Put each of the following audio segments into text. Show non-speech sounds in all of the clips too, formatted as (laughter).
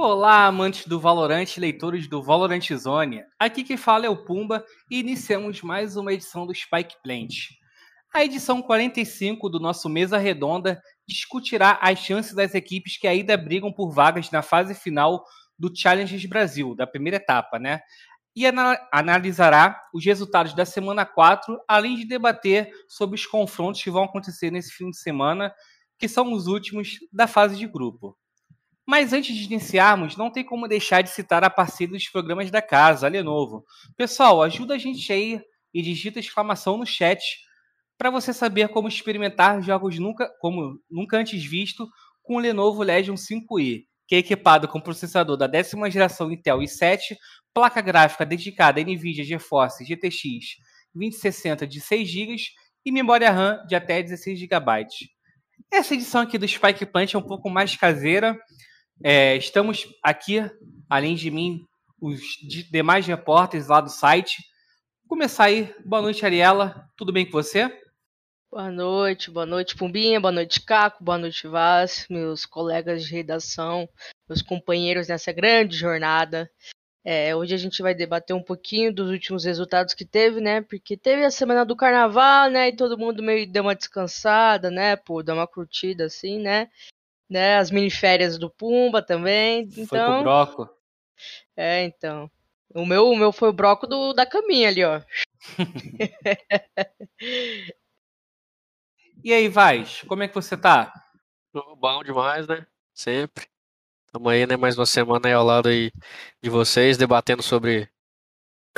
Olá, amantes do Valorant, leitores do Valorant Zone. Aqui quem fala é o Pumba e iniciamos mais uma edição do Spike Plant. A edição 45 do nosso Mesa Redonda discutirá as chances das equipes que ainda brigam por vagas na fase final do Challenges Brasil, da primeira etapa, né? E analisará os resultados da semana 4, além de debater sobre os confrontos que vão acontecer nesse fim de semana, que são os últimos da fase de grupo. Mas antes de iniciarmos, não tem como deixar de citar a parceira dos programas da casa, a Lenovo. Pessoal, ajuda a gente aí e digita exclamação no chat para você saber como experimentar jogos nunca, como nunca antes visto com o Lenovo Legion 5i, que é equipado com processador da décima geração Intel i7, placa gráfica dedicada a NVIDIA GeForce GTX 2060 de 6 GB e memória RAM de até 16 GB. Essa edição aqui do Spike Punch é um pouco mais caseira, é, estamos aqui, além de mim, os demais repórteres lá do site. Vou começar aí. Boa noite, Ariela. Tudo bem com você? Boa noite, boa noite, Pumbinha, boa noite, Caco, boa noite, Vaz, meus colegas de redação, meus companheiros nessa grande jornada. É, hoje a gente vai debater um pouquinho dos últimos resultados que teve, né? Porque teve a semana do carnaval, né? E todo mundo meio deu uma descansada, né? Pô, deu uma curtida assim, né? Né? As miniférias do Pumba também. Então, foi pro broco. É, então. O meu, o meu foi o broco do, da caminha ali, ó. (laughs) e aí, Vaz, como é que você tá? Bom demais, né? Sempre. Estamos aí, né? Mais uma semana aí ao lado aí de vocês, debatendo sobre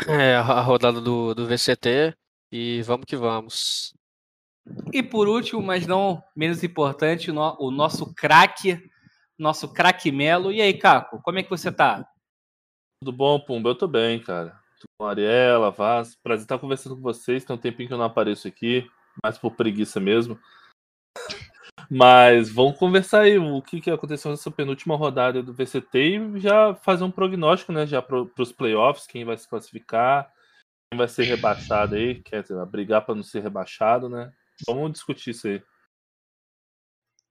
é, a rodada do, do VCT. E vamos que vamos. E por último, mas não menos importante, o nosso craque, nosso craque Melo. E aí, Caco, como é que você tá? Tudo bom, Pumba? Eu tô bem, cara. Tudo com a Ariela, Vaz. Prazer estar conversando com vocês. Tem um tempinho que eu não apareço aqui, mais por preguiça mesmo. (laughs) Mas vamos conversar aí o que, que aconteceu nessa penúltima rodada do VCT e já fazer um prognóstico, né? Já para os playoffs, quem vai se classificar, quem vai ser rebaixado aí, quer dizer, brigar para não ser rebaixado, né? Vamos discutir isso aí.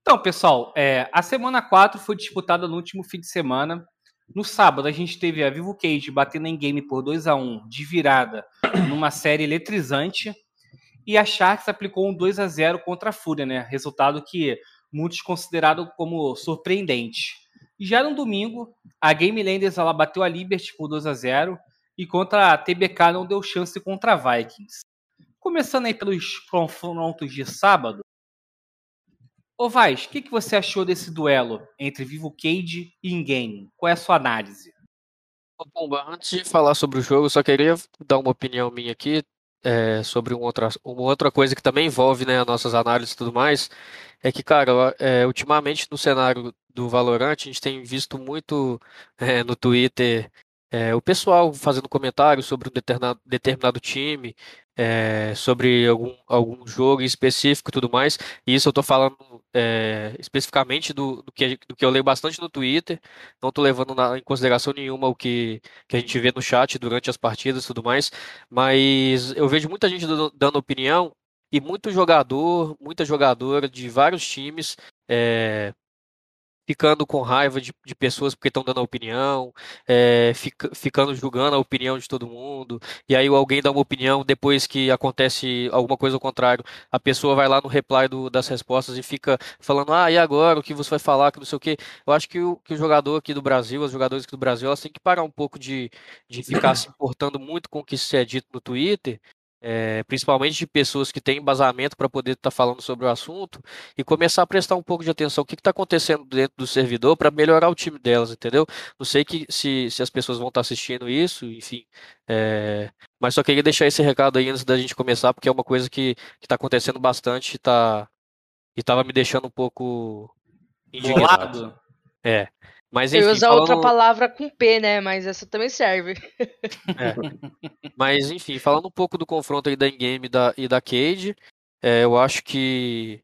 Então, pessoal, é, a semana 4 foi disputada no último fim de semana. No sábado, a gente teve a Vivo Cage batendo em game por 2 a 1 de virada numa (clears throat) série eletrizante. E a Sharks aplicou um 2 a 0 contra a Fúria, né? Resultado que muitos consideraram como surpreendente. E já no domingo, a Game Landers ela bateu a Liberty por 2 a 0 e contra a TBK não deu chance contra a Vikings. Começando aí pelos confrontos de sábado. Ô Vaz, o que, que você achou desse duelo entre Vivo Cage e Ingame? Qual é a sua análise? Bom, antes de falar sobre o jogo, eu só queria dar uma opinião minha aqui é, sobre uma outra, uma outra coisa que também envolve né, as nossas análises e tudo mais. É que, cara, é, ultimamente no cenário do Valorant, a gente tem visto muito é, no Twitter é, o pessoal fazendo comentários sobre um determinado, determinado time, é, sobre algum, algum jogo específico e tudo mais. E isso eu estou falando é, especificamente do, do, que, do que eu leio bastante no Twitter. Não estou levando na, em consideração nenhuma o que, que a gente vê no chat durante as partidas e tudo mais. Mas eu vejo muita gente dando, dando opinião e muito jogador, muita jogadora de vários times. É, ficando com raiva de, de pessoas porque estão dando opinião, é, fica, ficando julgando a opinião de todo mundo, e aí alguém dá uma opinião, depois que acontece alguma coisa ao contrário, a pessoa vai lá no reply do, das respostas e fica falando, ah, e agora, o que você vai falar, que não sei o quê. Eu acho que o, que o jogador aqui do Brasil, os jogadores aqui do Brasil, elas têm que parar um pouco de, de ficar se importando muito com o que se é dito no Twitter é, principalmente de pessoas que têm embasamento para poder estar tá falando sobre o assunto e começar a prestar um pouco de atenção o que está acontecendo dentro do servidor para melhorar o time delas, entendeu? Não sei que se, se as pessoas vão estar tá assistindo isso, enfim. É, mas só queria deixar esse recado aí antes da gente começar, porque é uma coisa que está acontecendo bastante tá, e estava me deixando um pouco indignado. É. Mas, enfim, Eu ia usar falando... outra palavra com P, né? Mas essa também serve. É. (laughs) Mas, enfim, falando um pouco do confronto aí da Endgame e da, e da Cade, é, eu acho que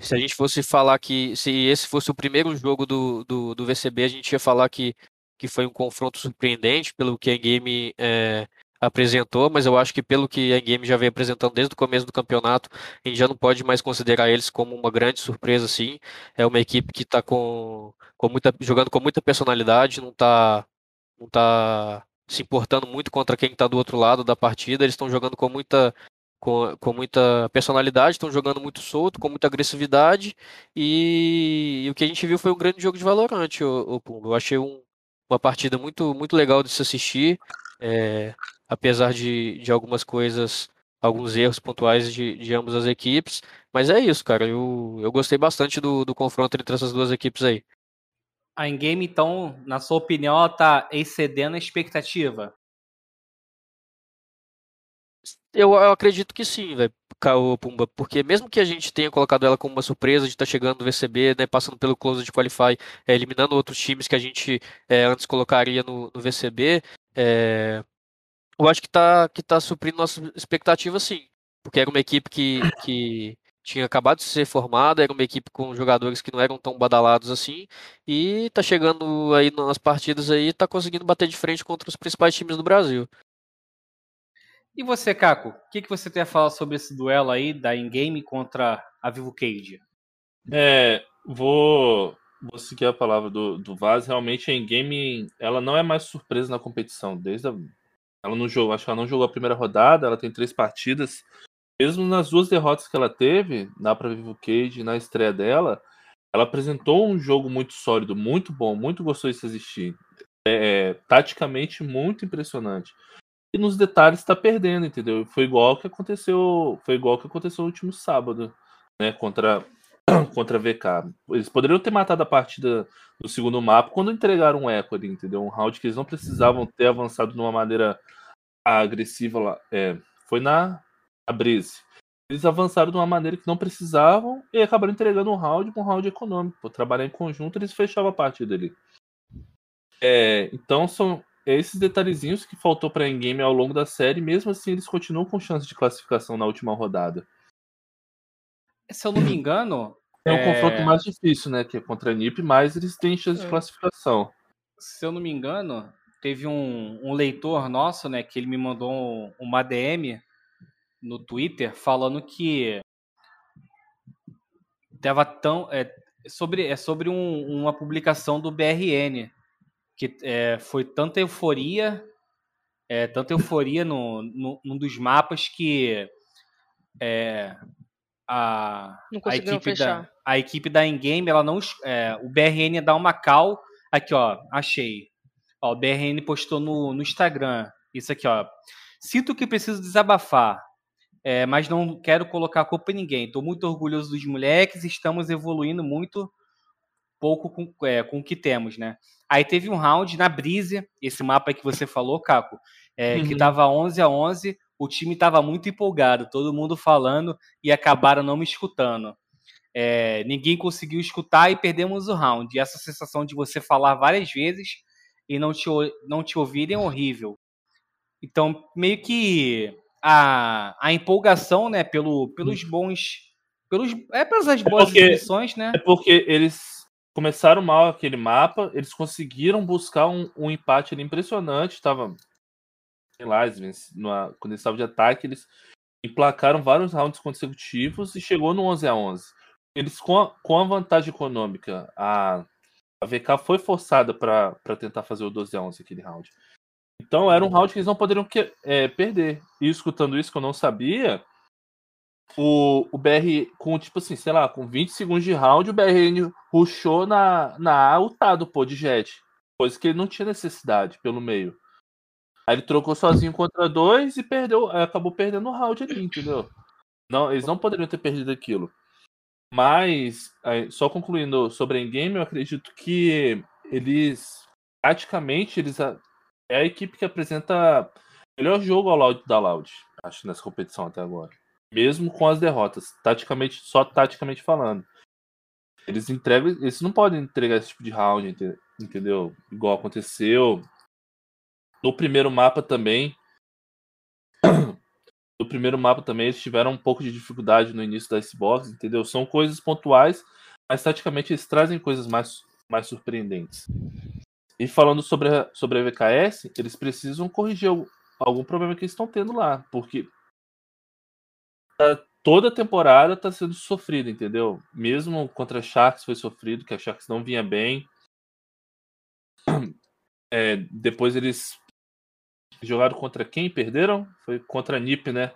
se a gente fosse falar que se esse fosse o primeiro jogo do, do, do VCB, a gente ia falar que, que foi um confronto surpreendente pelo que a Endgame é, apresentou, mas eu acho que pelo que a Game já vem apresentando desde o começo do campeonato, a gente já não pode mais considerar eles como uma grande surpresa, sim. É uma equipe que está com, com muita, jogando com muita personalidade, não está não tá se importando muito contra quem está do outro lado da partida, eles estão jogando com muita com, com muita personalidade, estão jogando muito solto, com muita agressividade, e, e, o que a gente viu foi um grande jogo de Valorant, o, o Pumba. Eu achei um, uma partida muito, muito legal de se assistir. É, apesar de, de algumas coisas, alguns erros pontuais de, de ambas as equipes. Mas é isso, cara. Eu, eu gostei bastante do, do confronto entre essas duas equipes aí. A Endgame, então, na sua opinião, ela tá excedendo a expectativa? Eu, eu acredito que sim, velho, Pumba, porque mesmo que a gente tenha colocado ela como uma surpresa de estar tá chegando no VCB, né, passando pelo close de qualify, é, eliminando outros times que a gente é, antes colocaria no, no VCB, é, eu acho que está que tá suprindo nossa expectativa sim. Porque era uma equipe que, que tinha acabado de ser formada, era uma equipe com jogadores que não eram tão badalados assim, e está chegando aí nas partidas aí, está conseguindo bater de frente contra os principais times do Brasil. E você, Caco, o que, que você tem a falar sobre esse duelo aí da in-game contra a Vivo Cage? É, vou, vou seguir a palavra do, do Vaz. Realmente a in-game ela não é mais surpresa na competição. Desde a, ela não jogou, acho que ela não jogou a primeira rodada, ela tem três partidas. Mesmo nas duas derrotas que ela teve, na para Vivo Cage na estreia dela, ela apresentou um jogo muito sólido, muito bom, muito gostoso de se assistir. É, é, taticamente muito impressionante. E nos detalhes está perdendo, entendeu? Foi igual que aconteceu, foi igual que aconteceu no último sábado, né, contra (clears throat) contra a VK. Eles poderiam ter matado a partida no segundo mapa quando entregaram um eco ali, entendeu? Um round que eles não precisavam ter avançado de uma maneira agressiva lá. É, foi na, na Breeze. Eles avançaram de uma maneira que não precisavam e acabaram entregando um round um round econômico. Por trabalhar em conjunto, eles fechavam a partida ali. É, então são esses detalhezinhos que faltou para game ao longo da série, mesmo assim eles continuam com chance de classificação na última rodada. Se eu não me engano, é um é... confronto mais difícil, né? Que é contra a NIP, mas eles têm chance de é. classificação. Se eu não me engano, teve um, um leitor nosso, né? Que ele me mandou um, uma DM no Twitter falando que tava tão é, sobre é sobre um, uma publicação do BRN que é, foi tanta euforia é, tanta euforia no, no num dos mapas que é, a, a equipe fechar. da a equipe da Endgame, ela não é, o BRN dá uma cal aqui ó, achei. Ó, o BRN postou no, no Instagram isso aqui ó. Sinto que preciso desabafar, é, mas não quero colocar a culpa em ninguém. Estou muito orgulhoso dos moleques, estamos evoluindo muito pouco com, é, com o que temos, né? Aí teve um round na Brise, esse mapa que você falou, Caco, é, uhum. que tava 11 a 11 o time estava muito empolgado, todo mundo falando e acabaram não me escutando. É, ninguém conseguiu escutar e perdemos o round. E essa sensação de você falar várias vezes e não te, não te ouvirem é horrível. Então, meio que a, a empolgação, né, pelo, pelos bons. Pelos, é pelas boas é porque, né? É porque eles começaram mal aquele mapa, eles conseguiram buscar um, um empate impressionante. Tava lá, numa, quando eles estavam de ataque, eles emplacaram vários rounds consecutivos e chegou no 11 a 11 Eles, com a, com a vantagem econômica, a, a VK foi forçada para tentar fazer o 12 a 11 aquele round. Então era um round que eles não poderiam que, é, perder. E escutando isso que eu não sabia, o, o BR, com tipo assim, sei lá, com 20 segundos de round, o BRN rushou na, na A ultado, pô, de jet. Coisa que ele não tinha necessidade pelo meio. Aí ele trocou sozinho contra dois e perdeu, acabou perdendo o round ali, entendeu? Não, eles não poderiam ter perdido aquilo. Mas, só concluindo sobre a Endgame, eu acredito que eles, praticamente, eles é a equipe que apresenta melhor jogo ao Loud da Loud, acho, nessa competição até agora. Mesmo com as derrotas, taticamente, só taticamente falando. Eles entregam, eles não podem entregar esse tipo de round, entendeu? Igual aconteceu no primeiro mapa também. (clears throat) No primeiro mapa também eles tiveram um pouco de dificuldade no início da Icebox, entendeu? São coisas pontuais, mas taticamente eles trazem coisas mais, mais surpreendentes. E falando sobre a, sobre a VKS, eles precisam corrigir algum problema que eles estão tendo lá, porque tá, toda temporada está sendo sofrida, entendeu? Mesmo contra a Sharks foi sofrido, que a Sharks não vinha bem. (clears throat) É, depois eles jogaram contra quem? Perderam? Foi contra a NIP, né?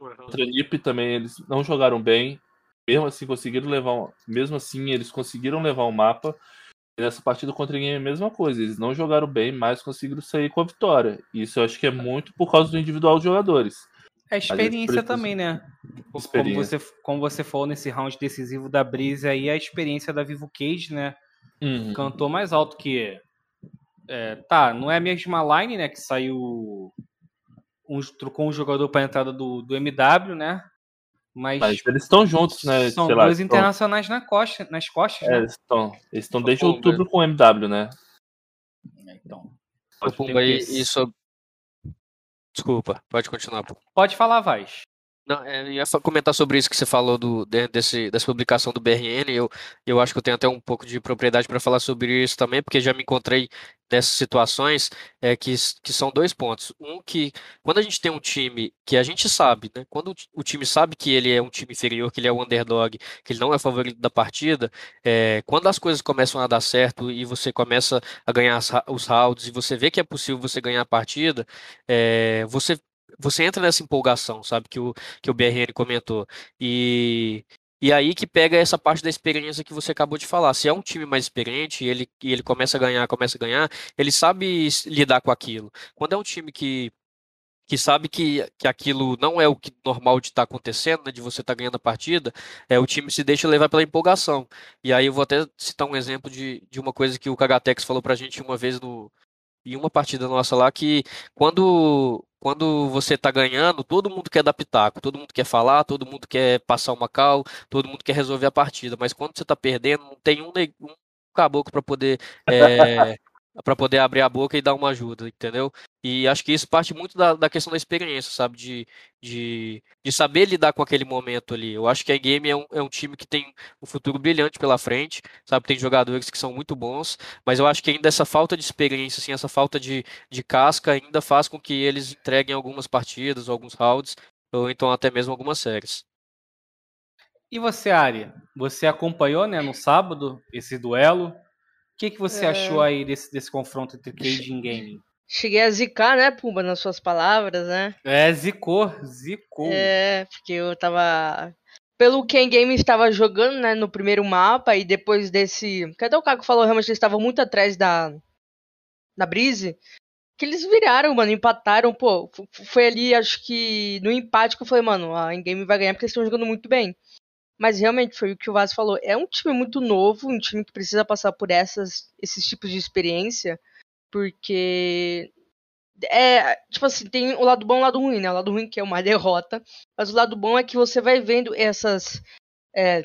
Uhum. Contra a NIP também eles não jogaram bem. Mesmo assim conseguiram levar, um, mesmo assim eles conseguiram levar o um mapa. E nessa partida contra ninguém é a mesma coisa. Eles não jogaram bem, mas conseguiram sair com a vitória. Isso eu acho que é muito por causa do individual dos jogadores. É experiência também, né? Experiência. Como, você, como você falou nesse round decisivo da Breeze aí, a experiência da Vivo Cage, né? Uhum. Cantou mais alto que. É, tá, não é a mesma line, né? Que saiu. Um, trocou um jogador para a entrada do, do MW, né? Mas, Mas eles estão juntos, né? São Sei dois lá, internacionais na costa, nas costas, é, né? Eles estão eles estão desde outubro com o MW, né? É, então. Pumba, e, e sobre... Desculpa, pode continuar. Pode falar, Vaz. Não, é, eu ia comentar sobre isso que você falou do, desse, dessa publicação do BRN. Eu, eu acho que eu tenho até um pouco de propriedade para falar sobre isso também, porque já me encontrei nessas situações é, que, que são dois pontos. Um que, quando a gente tem um time que a gente sabe, né? Quando o time sabe que ele é um time inferior, que ele é o underdog, que ele não é favorito da partida, é, quando as coisas começam a dar certo e você começa a ganhar as, os rounds e você vê que é possível você ganhar a partida, é, você você entra nessa empolgação, sabe, que o, que o BRN comentou. E, e aí que pega essa parte da experiência que você acabou de falar. Se é um time mais experiente e ele, e ele começa a ganhar, começa a ganhar, ele sabe lidar com aquilo. Quando é um time que que sabe que, que aquilo não é o que normal de estar tá acontecendo, né, de você estar tá ganhando a partida, é o time se deixa levar pela empolgação. E aí eu vou até citar um exemplo de, de uma coisa que o Kagatex falou pra gente uma vez no, em uma partida nossa lá, que quando quando você está ganhando, todo mundo quer dar pitaco, todo mundo quer falar, todo mundo quer passar uma cal, todo mundo quer resolver a partida. Mas quando você está perdendo, não tem um, um caboclo para poder é, para poder abrir a boca e dar uma ajuda, entendeu? E acho que isso parte muito da, da questão da experiência, sabe? De, de, de saber lidar com aquele momento ali. Eu acho que a Game é um, é um time que tem um futuro brilhante pela frente, sabe? Tem jogadores que são muito bons, mas eu acho que ainda essa falta de experiência, assim, essa falta de, de casca ainda faz com que eles entreguem algumas partidas, alguns rounds, ou então até mesmo algumas séries. E você, Ari? Você acompanhou, né, no sábado, esse duelo? O que, que você é... achou aí desse, desse confronto entre Cage e Gaming? Cheguei a zicar, né, Pumba, nas suas palavras, né? É, zicou, zicou. É, porque eu tava. Pelo que a Game estava jogando, né, no primeiro mapa, e depois desse. Cadê o Caco falou realmente que eles estavam muito atrás da. Da Brise? Que eles viraram, mano, empataram, pô. Foi ali, acho que no empate que eu falei, mano, a Game vai ganhar porque eles estão jogando muito bem. Mas realmente foi o que o Vaz falou. É um time muito novo, um time que precisa passar por essas, esses tipos de experiência, porque é, tipo assim, tem o lado bom e o lado ruim, né? O lado ruim que é uma (laughs) derrota, mas o lado bom é que você vai vendo essas é,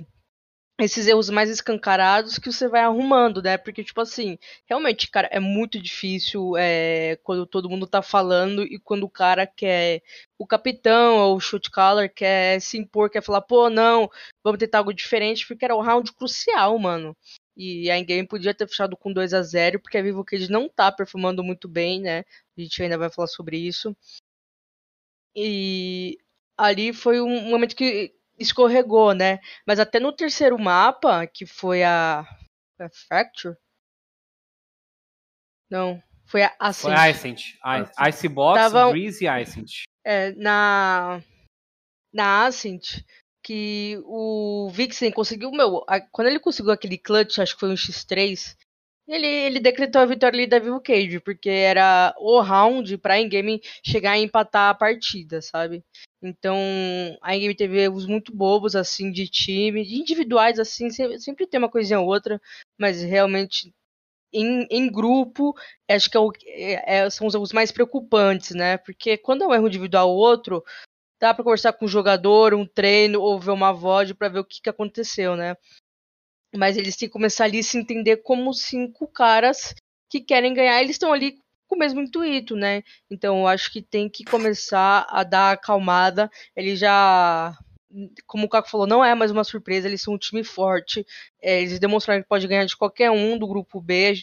esses erros mais escancarados que você vai arrumando, né? Porque, tipo assim, realmente, cara, é muito difícil é, quando todo mundo tá falando e quando o cara quer. O capitão ou o shoot caller quer se impor, quer falar, pô, não, vamos tentar algo diferente, porque era um round crucial, mano. E a Endgame podia ter fechado com 2 a 0 porque a Vivo Cage não tá performando muito bem, né? A gente ainda vai falar sobre isso. E ali foi um momento que escorregou, né? Mas até no terceiro mapa, que foi a. A Fracture? Não, foi a Ascent. Foi a Ascent. Icebox, Tava, Breeze e Ascent. É, na. Na Ascent, que o Vixen conseguiu, meu, a, quando ele conseguiu aquele clutch, acho que foi um X3, ele, ele decretou a vitória ali da Vivo Cage, porque era o round pra Endgame chegar e empatar a partida, sabe? Então, a Endgame teve erros muito bobos, assim, de time, de individuais, assim, sempre, sempre tem uma coisinha ou outra, mas realmente em, em grupo, acho que é o, é, é são os erros mais preocupantes, né? Porque quando é um erro individual ou outro, dá para conversar com o jogador, um treino, ou ver uma VOD para ver o que, que aconteceu, né? Mas eles têm que começar ali a se entender como cinco caras que querem ganhar, eles estão ali com o mesmo intuito, né? Então eu acho que tem que começar a dar acalmada. Ele já. Como o Caco falou, não é mais uma surpresa, eles são um time forte. É, eles demonstraram que pode ganhar de qualquer um do grupo B.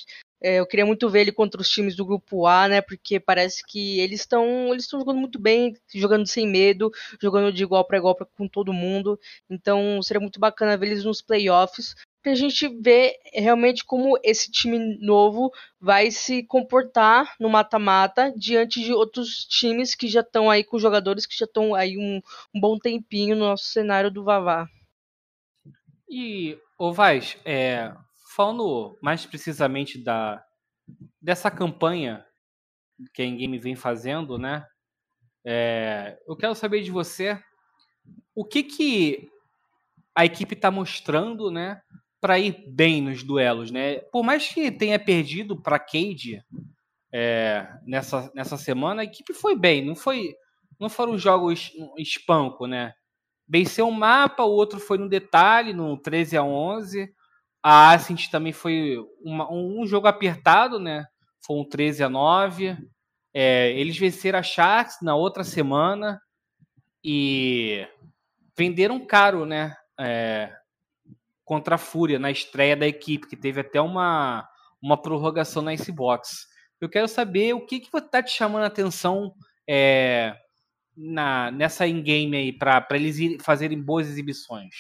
É, eu queria muito ver ele contra os times do grupo A, né? Porque parece que eles estão eles estão jogando muito bem, jogando sem medo, jogando de igual para igual pra, com todo mundo. Então seria muito bacana ver eles nos playoffs para a gente ver realmente como esse time novo vai se comportar no mata-mata diante de outros times que já estão aí com jogadores que já estão aí um, um, bom tempinho no nosso cenário do Vavá. E, ô Vaz, é, falando mais precisamente da, dessa campanha que a Game vem fazendo, né? É, eu quero saber de você o que que a equipe está mostrando, né? Para ir bem nos duelos, né? Por mais que tenha perdido para Cade é, nessa, nessa semana, a equipe foi bem, não foi não foram jogos espanco, né? Venceu um mapa, o outro foi no detalhe, no 13 a 11. A Ascent também foi uma, um jogo apertado, né? Foi um 13 a 9. É, eles venceram a Sharks na outra semana e venderam caro, né? É, contra a Fúria na estreia da equipe, que teve até uma, uma prorrogação na Icebox. Eu quero saber o que que está te chamando a atenção é, na, nessa in-game aí, para eles fazerem boas exibições.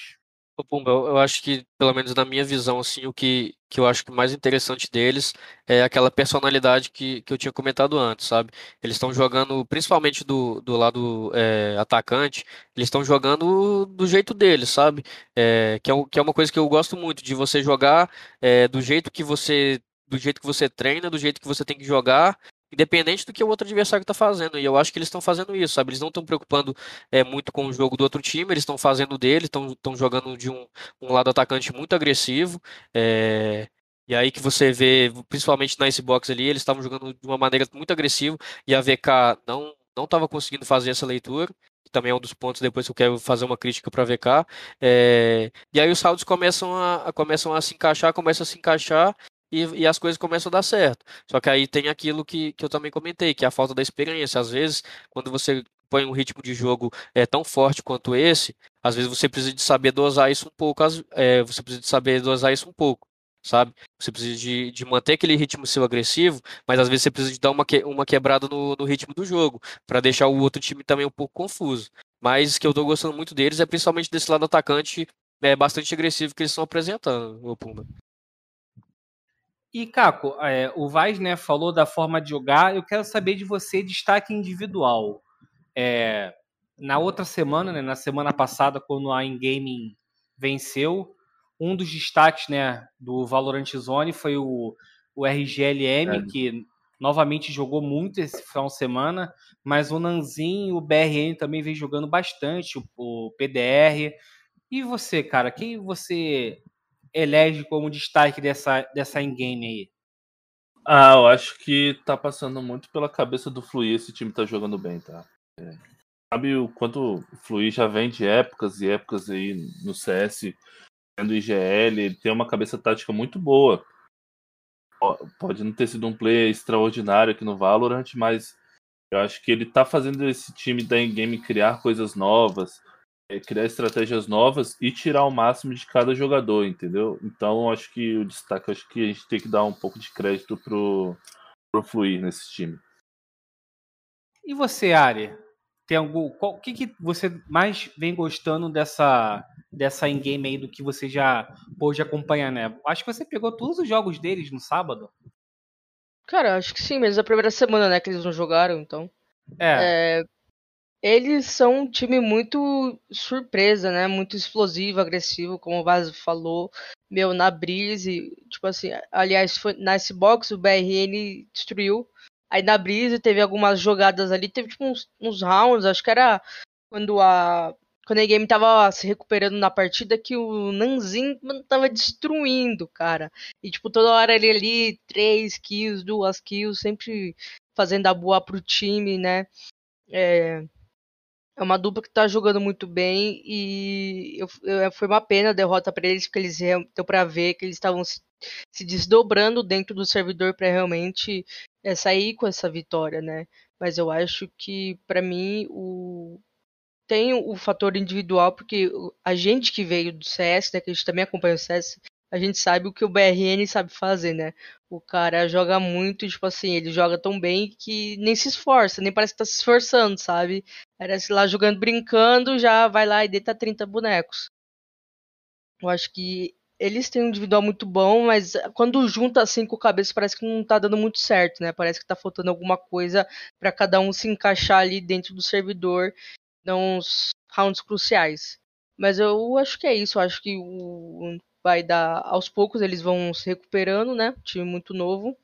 Pumba, eu, eu acho que, pelo menos na minha visão, assim, o que, que eu acho que mais interessante deles é aquela personalidade que, que eu tinha comentado antes, sabe? Eles estão jogando, principalmente do, do lado é, atacante, eles estão jogando do jeito deles, sabe? É, que, é, que é uma coisa que eu gosto muito, de você jogar é, do jeito que você do jeito que você treina, do jeito que você tem que jogar independente do que o outro adversário está fazendo. E eu acho que eles estão fazendo isso, sabe? Eles não estão preocupando é, muito com o jogo do outro time, eles estão fazendo dele, estão jogando de um, um lado atacante muito agressivo. É, e aí que você vê, principalmente na Icebox ali, eles estavam jogando de uma maneira muito agressiva e a VK não não estava conseguindo fazer essa leitura. Que também é um dos pontos depois que eu quero fazer uma crítica para a VK. É, e aí os saldos começam a, começam a se encaixar, começam a se encaixar e, e, as coisas começam a dar certo. Só que aí tem aquilo que, que eu também comentei, que é a falta da experiência. Às vezes, quando você põe um ritmo de jogo é, tão forte quanto esse, às vezes você precisa de saber dosar isso um pouco, é, você precisa de saber dosar isso um pouco, sabe? Você precisa de, de manter aquele ritmo seu agressivo, mas às vezes você precisa de dar uma, que, uma quebrada no, no ritmo do jogo, para deixar o outro time também um pouco confuso. Mas que eu tô gostando muito deles é principalmente desse lado atacante é, bastante agressivo que eles estão apresentando, o Pumba. E, Caco, é, o Vaz né, falou da forma de jogar. Eu quero saber de você destaque individual. É, na outra semana, né, na semana passada, quando a In-Gaming venceu, um dos destaques né, do Valorant Zone foi o, o RGLM, é. que novamente jogou muito esse final de semana, mas o Nanzin e o BRN também vem jogando bastante, o, o PDR. E você, cara, quem você elege como destaque dessa, dessa in-game aí? Ah, eu acho que tá passando muito pela cabeça do Fluir esse time tá jogando bem, tá? É. Sabe o quanto o Fluir já vem de épocas e épocas aí no CS, sendo IGL, ele tem uma cabeça tática muito boa. Pode não ter sido um play extraordinário aqui no Valorant, mas eu acho que ele tá fazendo esse time da in-game criar coisas novas, é criar estratégias novas e tirar o máximo de cada jogador, entendeu? Então acho que o destaque, acho que a gente tem que dar um pouco de crédito pro, pro Fluir nesse time. E você, Ari? Tem algum. O que, que você mais vem gostando dessa dessa in-game aí do que você já pôde acompanhar, né? Acho que você pegou todos os jogos deles no sábado. Cara, acho que sim, mas é a primeira semana, né, que eles não jogaram, então. É. é eles são um time muito surpresa, né? Muito explosivo, agressivo, como o Vaz falou. Meu, na Breeze, tipo assim, aliás, foi na Xbox o BRN destruiu. Aí na Breeze teve algumas jogadas ali, teve tipo uns, uns rounds, acho que era quando a quando a game tava se recuperando na partida que o Nanzin tava destruindo, cara. E tipo, toda hora ele ali, três kills, duas kills, sempre fazendo a boa pro time, né? É, é uma dupla que tá jogando muito bem e eu, eu, foi uma pena a derrota para eles, porque eles deu para ver que eles estavam se, se, desdobrando dentro do servidor para realmente é, sair com essa vitória, né? Mas eu acho que para mim o tem o fator individual, porque a gente que veio do CS, né, que a gente também acompanha o CS, a gente sabe o que o BRN sabe fazer, né? O cara joga muito, tipo assim, ele joga tão bem que nem se esforça, nem parece que tá se esforçando, sabe? Parece lá jogando, brincando, já vai lá e deita 30 bonecos. Eu acho que eles têm um individual muito bom, mas quando junta assim com o cabeça parece que não tá dando muito certo, né? Parece que tá faltando alguma coisa para cada um se encaixar ali dentro do servidor, nos rounds cruciais. Mas eu acho que é isso, eu acho que o vai dar aos poucos eles vão se recuperando, né? Time muito novo.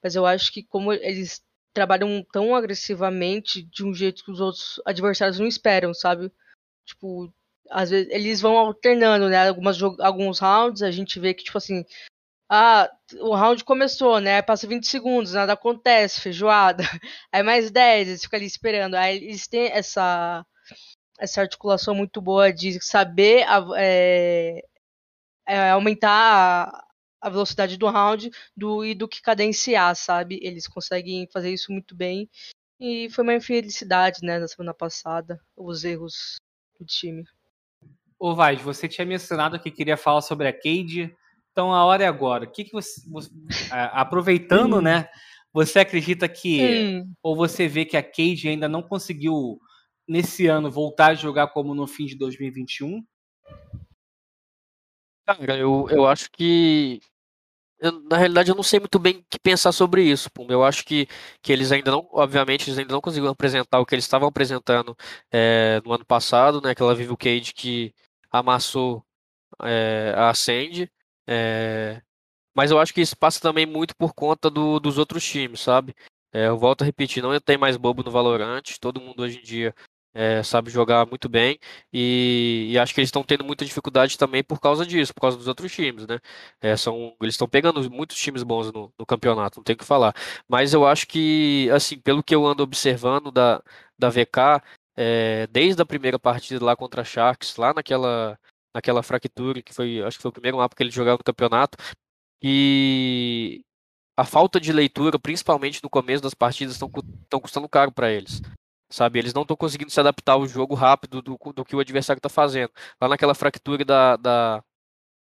Mas eu acho que como eles trabalham tão agressivamente de um jeito que os outros adversários não esperam, sabe? Tipo, às vezes eles vão alternando, né? Algumas, alguns rounds a gente vê que, tipo assim, ah, o round começou, né? Passa 20 segundos, nada acontece, feijoada. (laughs) Aí mais 10, eles ficam ali esperando. Aí eles têm essa, essa articulação muito boa de saber é, é, aumentar a, a, velocidade do round do, e do que cadenciar, sabe? Eles conseguem fazer isso muito bem. E foi uma infelicidade, né, na semana passada, os erros do time. Ô Vaz, você tinha mencionado que queria falar sobre a Cade, então a hora é agora. O que, que você, você aproveitando, hum. né? Você acredita que hum. ou você vê que a Cade ainda não conseguiu nesse ano voltar a jogar como no fim de 2021? Cara, eu, eu acho que eu, na realidade, eu não sei muito bem o que pensar sobre isso, Pum. Eu acho que, que eles ainda não, obviamente, eles ainda não conseguiram apresentar o que eles estavam apresentando é, no ano passado, né? Aquela Vivo Cage que amassou é, a Ascend. É, mas eu acho que isso passa também muito por conta do, dos outros times, sabe? É, eu volto a repetir, não tem mais bobo no Valorant, todo mundo hoje em dia é, sabe jogar muito bem e, e acho que eles estão tendo muita dificuldade também por causa disso, por causa dos outros times, né? É, são, eles estão pegando muitos times bons no, no, campeonato, não tem o que falar. Mas eu acho que, assim, pelo que eu ando observando da, da VK, é, desde a primeira partida lá contra a Sharks, lá naquela, naquela fractura, que foi, acho que foi o primeiro mapa que eles jogaram no campeonato, e a falta de leitura, principalmente no começo das partidas, estão custando caro para eles. Sabe, eles não estão conseguindo se adaptar ao jogo rápido do, do que o adversário está fazendo. Lá naquela fractura da, da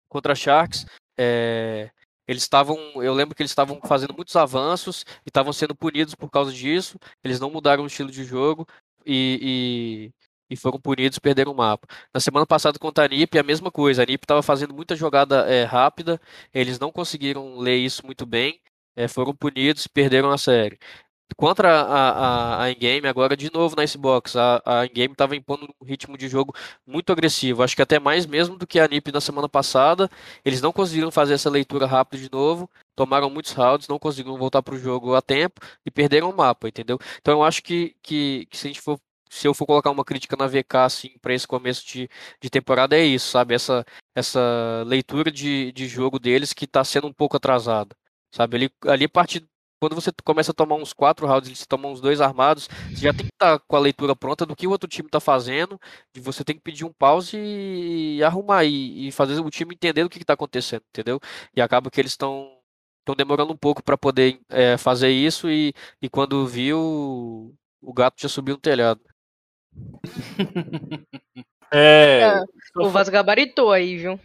contra Sharks, é, eles estavam, eu lembro que eles estavam fazendo muitos avanços e estavam sendo punidos por causa disso. Eles não mudaram o estilo de jogo e, e, e foram punidos, perderam o mapa. Na semana passada contra a NiP, a mesma coisa. A NiP estava fazendo muita jogada é, rápida, eles não conseguiram ler isso muito bem. É, foram punidos, perderam a série. Contra a, a, a Ingame, agora de novo na Icebox, a, a Ingame estava impondo um ritmo de jogo muito agressivo, acho que até mais mesmo do que a NiP na semana passada. Eles não conseguiram fazer essa leitura rápida de novo, tomaram muitos rounds, não conseguiram voltar para o jogo a tempo e perderam o mapa, entendeu? Então eu acho que, que, que se a gente for se eu for colocar uma crítica na VK assim para esse começo de, de temporada é isso, sabe? Essa, essa leitura de, de jogo deles que está sendo um pouco atrasada, sabe? Ali, ali a partir quando você começa a tomar uns quatro rounds, e você toma uns dois armados, você já tem que estar tá com a leitura pronta do que o outro time está fazendo, e você tem que pedir um pause e, e arrumar, e, e, fazer o time entender o que está acontecendo, entendeu? E acaba que eles estão estão demorando um pouco para poder é, fazer isso, e, e quando viu, o gato já subiu no telhado. (laughs) é, é o Vaz gabaritou aí, viu?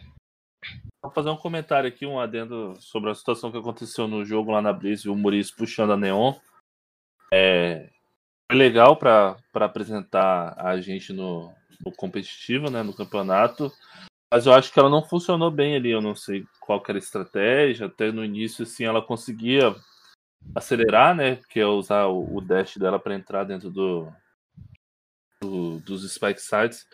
Vou fazer um comentário aqui, um adendo sobre a situação que aconteceu no jogo lá na Blaze, o Muriz puxando a Neon. É, foi legal para apresentar a gente no, no, competitivo, né, no campeonato, mas eu acho que ela não funcionou bem ali. Eu não sei qual era a estratégia. Até no início, assim, ela conseguia acelerar, né, que é usar o, o dash dela para entrar dentro do, do, dos spike sites.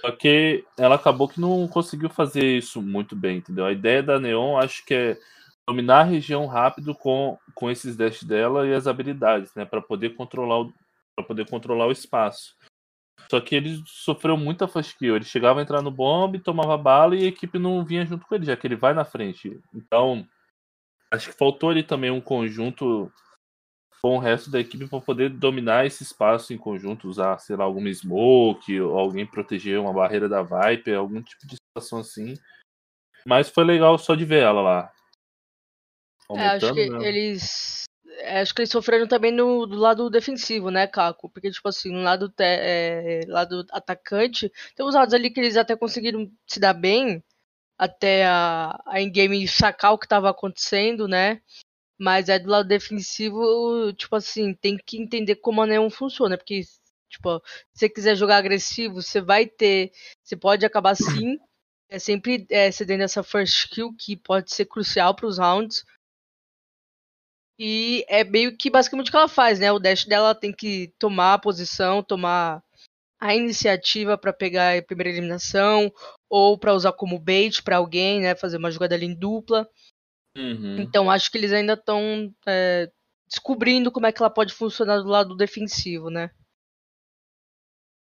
Só que ela acabou que não conseguiu fazer isso muito bem, entendeu? A ideia da Neon acho que é dominar a região rápido com, com esses dash dela e as habilidades, né, para poder controlar o para poder controlar o espaço. Só que ele sofreu muita fasquia. Ele chegava a entrar no bomb, tomava bala e a equipe não vinha junto com ele, já que ele vai na frente. Então, acho que faltou ali também um conjunto com o resto da equipe para poder dominar esse espaço em conjunto, usar, sei lá, alguma smoke, ou alguém proteger uma barreira da Viper, algum tipo de situação assim. Mas foi legal só de ver ela lá. É, acho que né? eles. É, acho que eles sofreram também no do lado defensivo, né, Caco? Porque, tipo assim, no lado, te, é, lado atacante, tem uns lados ali que eles até conseguiram se dar bem, até a, a in-game sacar o que estava acontecendo, né? Mas é do lado defensivo, tipo assim, tem que entender como a Neon funciona, porque, tipo, se você quiser jogar agressivo, você vai ter. Você pode acabar (coughs) sim. É sempre é, cedendo essa first kill, que pode ser crucial para os rounds. E é meio que basicamente o que ela faz, né? O dash dela tem que tomar a posição, tomar a iniciativa para pegar a primeira eliminação, ou para usar como bait para alguém, né? Fazer uma jogada ali em dupla. Uhum. Então acho que eles ainda estão é, descobrindo como é que ela pode funcionar do lado defensivo, né?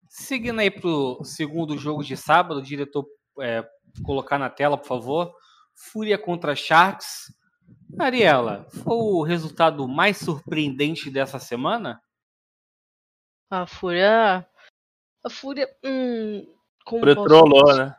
Seguindo aí pro segundo jogo de sábado, diretor, é, colocar na tela, por favor. Fúria contra Sharks. Ariela, foi o resultado mais surpreendente dessa semana? A Fúria. A Fúria. Hum, como Fúria trollou, né?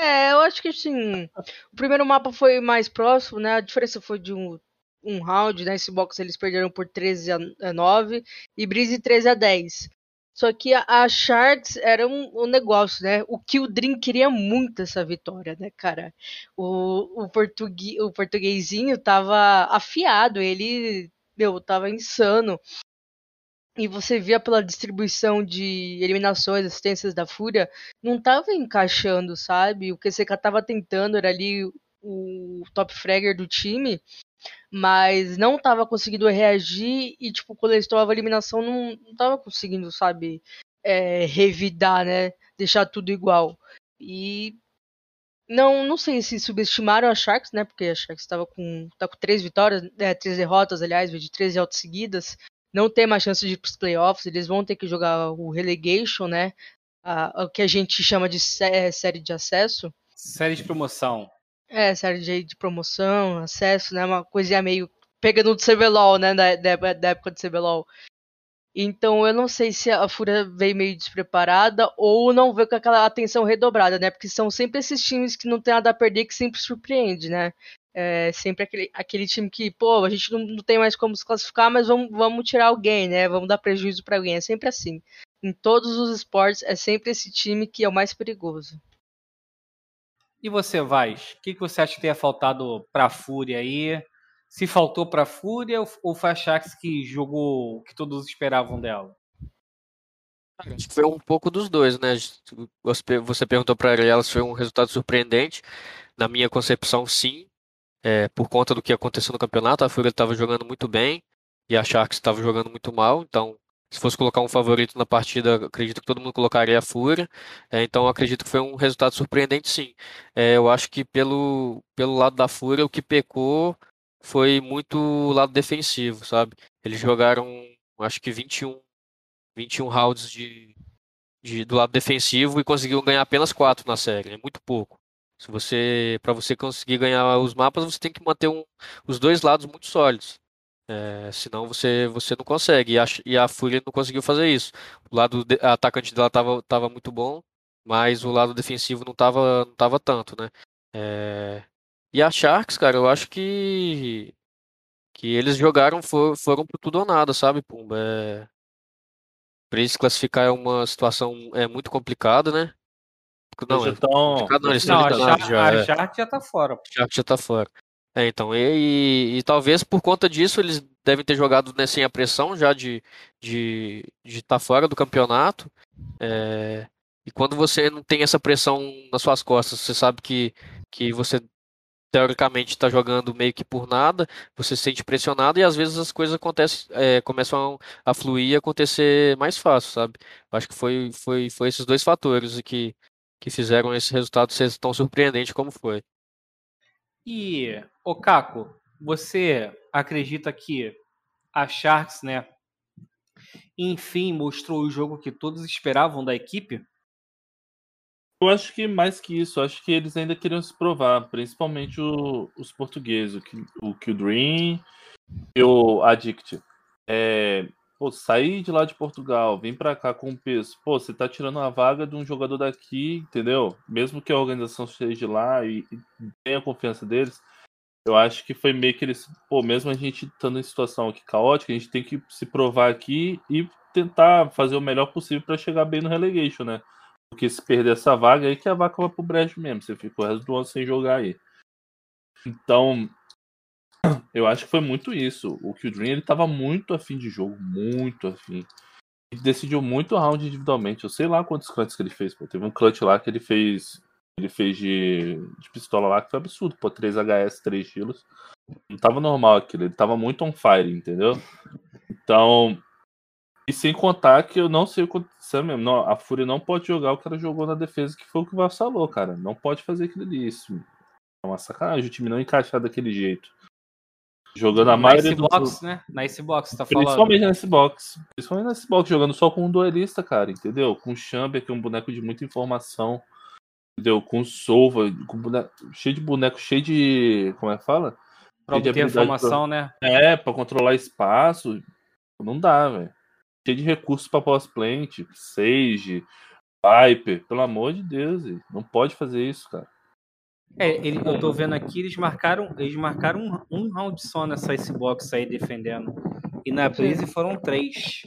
É, eu acho que assim. O primeiro mapa foi mais próximo, né? A diferença foi de um, um round, né? Esse box eles perderam por 13 a 9 e Breeze 13 a 10. Só que a, a Sharks era um, um negócio, né? O Dream queria muito essa vitória, né, cara? O, o, portugui, o portuguesinho tava afiado, ele, meu, tava insano. E você via pela distribuição de eliminações, assistências da Fúria, não tava encaixando, sabe? O você tava tentando era ali o top fragger do time, mas não tava conseguindo reagir e, tipo, quando eles tomavam eliminação, não, não tava conseguindo, sabe, é, revidar, né? Deixar tudo igual. E não, não sei se subestimaram a Sharks, né? Porque a Sharks estava com, tá com três vitórias, é, três derrotas, aliás, de três derrotas seguidas. Não tem mais chance de ir para os playoffs, eles vão ter que jogar o relegation, né? A, o que a gente chama de sé- série de acesso. Série de promoção. É, série de, de promoção, acesso, né? Uma coisinha meio pegando do CBLOL, né? Da, da, da época do CBLOL. Então eu não sei se a Fúria veio meio despreparada ou não veio com aquela atenção redobrada, né? Porque são sempre esses times que não tem nada a perder que sempre surpreende, né? É sempre aquele, aquele time que, pô, a gente não, não tem mais como se classificar, mas vamos, vamos tirar alguém, né? Vamos dar prejuízo para alguém. É sempre assim. Em todos os esportes é sempre esse time que é o mais perigoso. E você, Vaz? O que, que você acha que tenha faltado para a Fúria aí? Se faltou para a Fúria ou foi a Sharks que jogou o que todos esperavam dela? Acho que foi um pouco dos dois, né? Você você perguntou para ela se foi um resultado surpreendente. Na minha concepção, sim. É, por conta do que aconteceu no campeonato, a Fúria estava jogando muito bem e a Sharks estava jogando muito mal. Então, se fosse colocar um favorito na partida, acredito que todo mundo colocaria a Fúria. É, então, acredito que foi um resultado surpreendente, sim. É, eu acho que pelo, pelo lado da Fúria, o que pecou foi muito o lado defensivo, sabe? Eles jogaram, acho que 21, 21 rounds de, de, do lado defensivo e conseguiram ganhar apenas 4 na série. É muito pouco. Se você, para você conseguir ganhar os mapas, você tem que manter um, os dois lados muito sólidos. É, senão você, você não consegue. E a, e a Fúria não conseguiu fazer isso. O lado de, atacante dela estava tava muito bom, mas o lado defensivo não estava não tava tanto, né? É, e a Sharks, cara, eu acho que que eles jogaram for, foram pro tudo ou nada, sabe, Pumba? É, para eles classificar é uma situação é muito complicada, né? Não, é já tão- complicado não, eles Não, estão a já. a é. Sharks já tá fora. Sharks já tá fora. É, então, e, e, e talvez por conta disso eles devem ter jogado né, sem a pressão já de de de estar fora do campeonato. É, e quando você não tem essa pressão nas suas costas, você sabe que, que você teoricamente está jogando meio que por nada, você se sente pressionado e às vezes as coisas acontecem, é, começam a, a fluir e acontecer mais fácil, sabe? Acho que foi, foi, foi esses dois fatores que, que fizeram esse resultado ser tão surpreendente como foi. E, ô Caco, você acredita que a Sharks, né, enfim, mostrou o jogo que todos esperavam da equipe? Eu acho que mais que isso, acho que eles ainda queriam se provar, principalmente o- os portugueses, o, o Kill Dream e o Addict. É, pô, sair de lá de Portugal, vir pra cá com peso, pô, você tá tirando a vaga de um jogador daqui, entendeu? Mesmo que a organização esteja de lá e, e tenha confiança deles, eu acho que foi meio que eles, pô, mesmo a gente estando em situação aqui caótica, a gente tem que se provar aqui e tentar fazer o melhor possível pra chegar bem no relegation, né? Porque se perder essa vaga aí que a vaca vai pro brejo mesmo. Você ficou o resto do ano sem jogar aí. Então, eu acho que foi muito isso. O Kildrin ele tava muito afim de jogo, muito afim. Ele decidiu muito round individualmente. Eu sei lá quantos clutches que ele fez. Pô. Teve um clutch lá que ele fez. Ele fez de, de pistola lá que foi absurdo. Pô, 3 HS, 3 estilos. Não tava normal aquilo. Ele tava muito on fire, entendeu? Então. E sem contar que eu não sei o que aconteceu mesmo. A Fúria não pode jogar o ela jogou na defesa, que foi o que vassalou, cara. Não pode fazer aquilo ali. Isso é uma sacanagem o time não encaixar daquele jeito. Jogando a maioria do box, né? Na box, tá falando. Principalmente na box. Principalmente na box, jogando só com um duelista, cara, entendeu? Com o Chamber, que é um boneco de muita informação. Entendeu? Com o Solva, com boneco, cheio de boneco, cheio de. Como é que fala? Pra obter informação, pra... né? É, pra controlar espaço. Não dá, velho. Cheio de recursos pra pós-plant, Sage, Viper. Pelo amor de Deus, véio. não pode fazer isso, cara. É, ele, eu tô vendo aqui, eles marcaram, eles marcaram um, um round só nessa Icebox aí defendendo. E na Breeze foram três.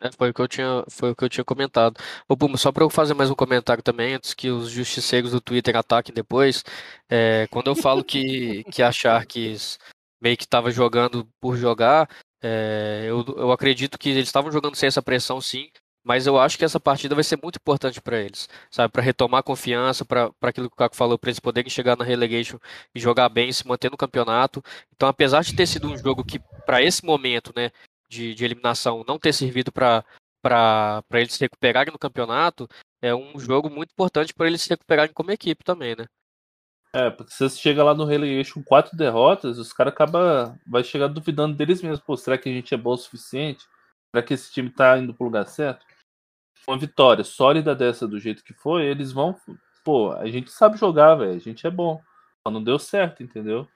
É, foi o que eu tinha, foi o que eu tinha comentado. Ô, Puma, só para eu fazer mais um comentário também, antes que os justiceiros do Twitter ataquem depois, é, quando eu falo que, (laughs) que a Sharks meio que estava jogando por jogar, é, eu, eu acredito que eles estavam jogando sem essa pressão, sim, mas eu acho que essa partida vai ser muito importante para eles, sabe? Para retomar confiança, para aquilo que o Caco falou, para eles poderem chegar na relegation e jogar bem, se manter no campeonato. Então, apesar de ter sido um jogo que, para esse momento, né, de, de eliminação, não ter servido para eles se recuperarem no campeonato, é um jogo muito importante para eles se recuperarem como equipe também, né? É, porque se você chega lá no relegation com quatro derrotas, os caras acabam. Vai chegar duvidando deles mesmos. Pô, será que a gente é bom o suficiente? Será que esse time tá indo pro lugar certo? Uma vitória sólida dessa do jeito que foi, eles vão. Pô, a gente sabe jogar, velho. A gente é bom. Só não deu certo, entendeu?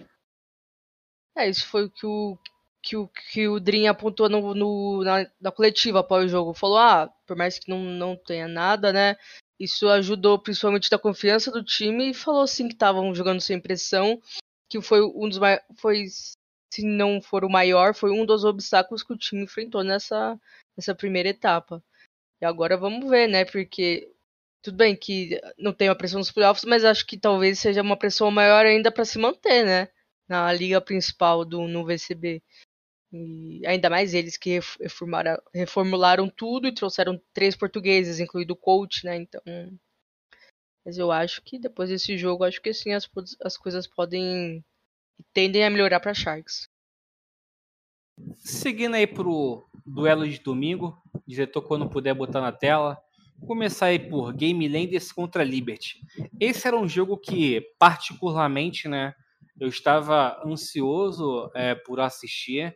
É, isso foi o que o, que o, que o Dream apontou no, no na, na, coletiva após o jogo. Falou, ah, por mais que não, não tenha nada, né? Isso ajudou principalmente da confiança do time e falou assim que estavam jogando sem pressão, que foi um dos foi se não for o maior, foi um dos obstáculos que o time enfrentou nessa, nessa primeira etapa. E agora vamos ver, né? Porque tudo bem que não tem uma pressão nos playoffs, mas acho que talvez seja uma pressão maior ainda para se manter, né? Na liga principal do no VCB. E ainda mais eles que reformularam, reformularam tudo e trouxeram três portugueses, incluindo o coach, né? Então. Mas eu acho que depois desse jogo, acho que sim, as, as coisas podem. tendem a melhorar para Sharks. Seguindo aí pro duelo de domingo, diretor quando puder botar na tela. Vou começar aí por Game Landers contra Liberty. Esse era um jogo que, particularmente, né, eu estava ansioso é, por assistir.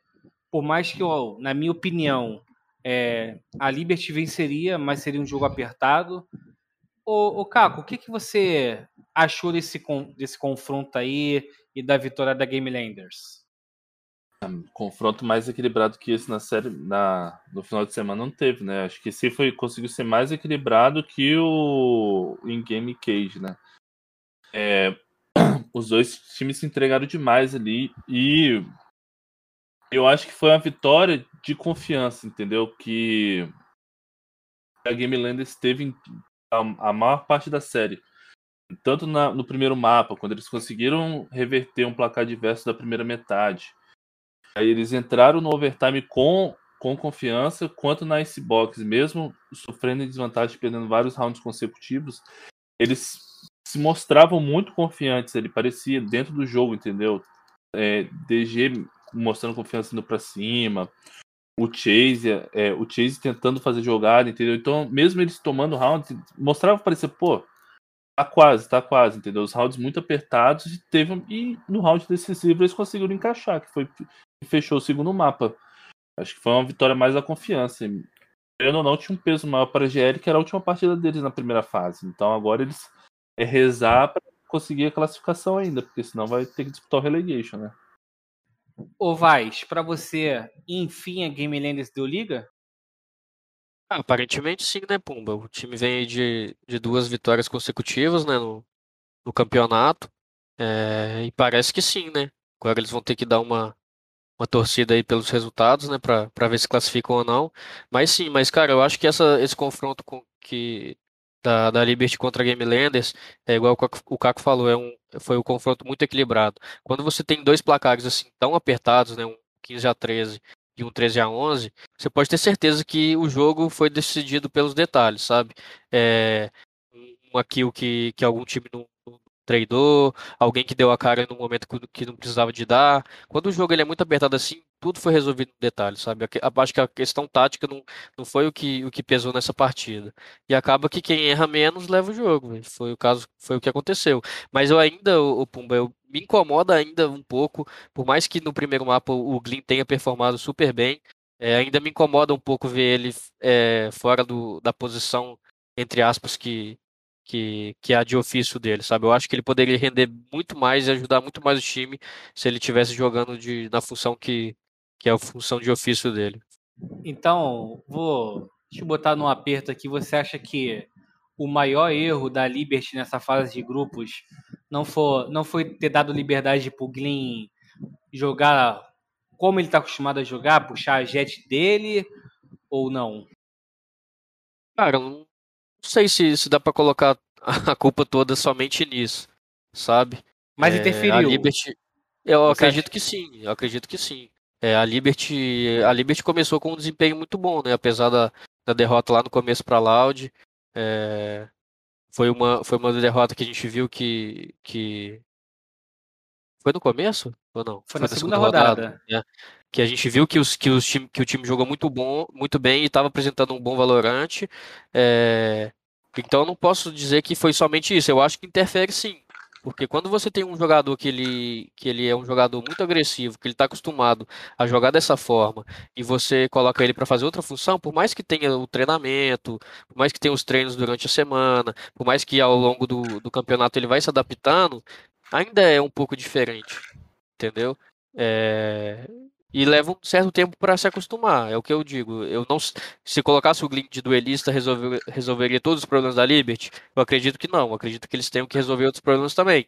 Por mais que, eu, na minha opinião, é, a Liberty venceria, mas seria um jogo apertado. Ô, Caco, o que, que você achou desse, desse confronto aí e da vitória da Game Landers? Confronto mais equilibrado que esse na série na, no final de semana não teve, né? Acho que esse foi conseguiu ser mais equilibrado que o in game cage, né? É, (clears throat) os dois times se entregaram demais ali e eu acho que foi uma vitória de confiança, entendeu? Que a Game Landers teve a, a maior parte da série. Tanto na, no primeiro mapa, quando eles conseguiram reverter um placar diverso da primeira metade, Aí eles entraram no overtime com, com confiança, quanto na Icebox, mesmo sofrendo desvantagem, perdendo vários rounds consecutivos, eles se mostravam muito confiantes, ele parecia dentro do jogo, entendeu? É, DG mostrando confiança indo para cima, o Chase, é, o Chase tentando fazer jogada, entendeu? Então, mesmo eles tomando rounds, mostrava parecer, pô, tá quase, tá quase, entendeu? Os rounds muito apertados e teve e no round decisivo eles conseguiram encaixar, que foi fechou o segundo mapa. Acho que foi uma vitória mais da confiança. Eu não, não tinha um peso maior para a GL, que era a última partida deles na primeira fase. Então agora eles é rezar para conseguir a classificação ainda, porque senão vai ter que disputar o relegation, né? Ô Vaz, para você, enfim, a Game Landers deu liga? Ah, aparentemente sim, né, Pumba? O time vem de, de duas vitórias consecutivas, né, no, no campeonato. É, e parece que sim, né? Agora eles vão ter que dar uma, uma torcida aí pelos resultados, né, para ver se classificam ou não. Mas sim, mas cara, eu acho que essa, esse confronto com, que da, da Liberty contra a Game Landers, é igual o Caco falou, é um, foi um confronto muito equilibrado. Quando você tem dois placares assim tão apertados, né, um 15 a 13 e um 13 a 11, você pode ter certeza que o jogo foi decidido pelos detalhes, sabe? É, uma kill que, que algum time não, tradou, alguém que deu a cara no momento que não precisava de dar. Quando o jogo ele é muito apertado assim, tudo foi resolvido no detalhe, sabe? Acho que a questão tática não, não foi o que, o que pesou nessa partida. E acaba que quem erra menos leva o jogo. Foi o caso, foi o que aconteceu. Mas eu ainda, o, Pumba, eu me incomoda ainda um pouco, por mais que no primeiro mapa o Glyn tenha performado super bem, é, ainda me incomoda um pouco ver ele é, fora do, da posição, entre aspas, que, que, que é a de ofício dele, sabe? Eu acho que ele poderia render muito mais e ajudar muito mais o time se ele tivesse jogando de, na função que, que é a função de ofício dele. Então, vou te botar num aperto aqui. Você acha que o maior erro da Liberty nessa fase de grupos não foi, não foi ter dado liberdade para o Glyn jogar como ele está acostumado a jogar, puxar a jet dele ou não? Cara, não não sei se, se dá para colocar a culpa toda somente nisso, sabe? Mas é, interferiu. A Liberty, eu Você acredito acha? que sim, eu acredito que sim. É, a Liberty, a Liberty começou com um desempenho muito bom, né? Apesar da, da derrota lá no começo para Loud, é, foi uma foi uma derrota que a gente viu que que foi no começo ou não? Foi, foi na, segunda, segunda rodada. rodada né? Que a gente viu que, os, que, os time, que o time jogou muito bom, muito bem e estava apresentando um bom valorante. É... Então eu não posso dizer que foi somente isso. Eu acho que interfere sim. Porque quando você tem um jogador que ele, que ele é um jogador muito agressivo, que ele está acostumado a jogar dessa forma, e você coloca ele para fazer outra função, por mais que tenha o treinamento, por mais que tenha os treinos durante a semana, por mais que ao longo do, do campeonato ele vai se adaptando, ainda é um pouco diferente. Entendeu? É, e leva um certo tempo para se acostumar, é o que eu digo. Eu não, se colocasse o Glyn de duelista, resolver, resolveria todos os problemas da Liberty? Eu acredito que não. Eu acredito que eles tenham que resolver outros problemas também.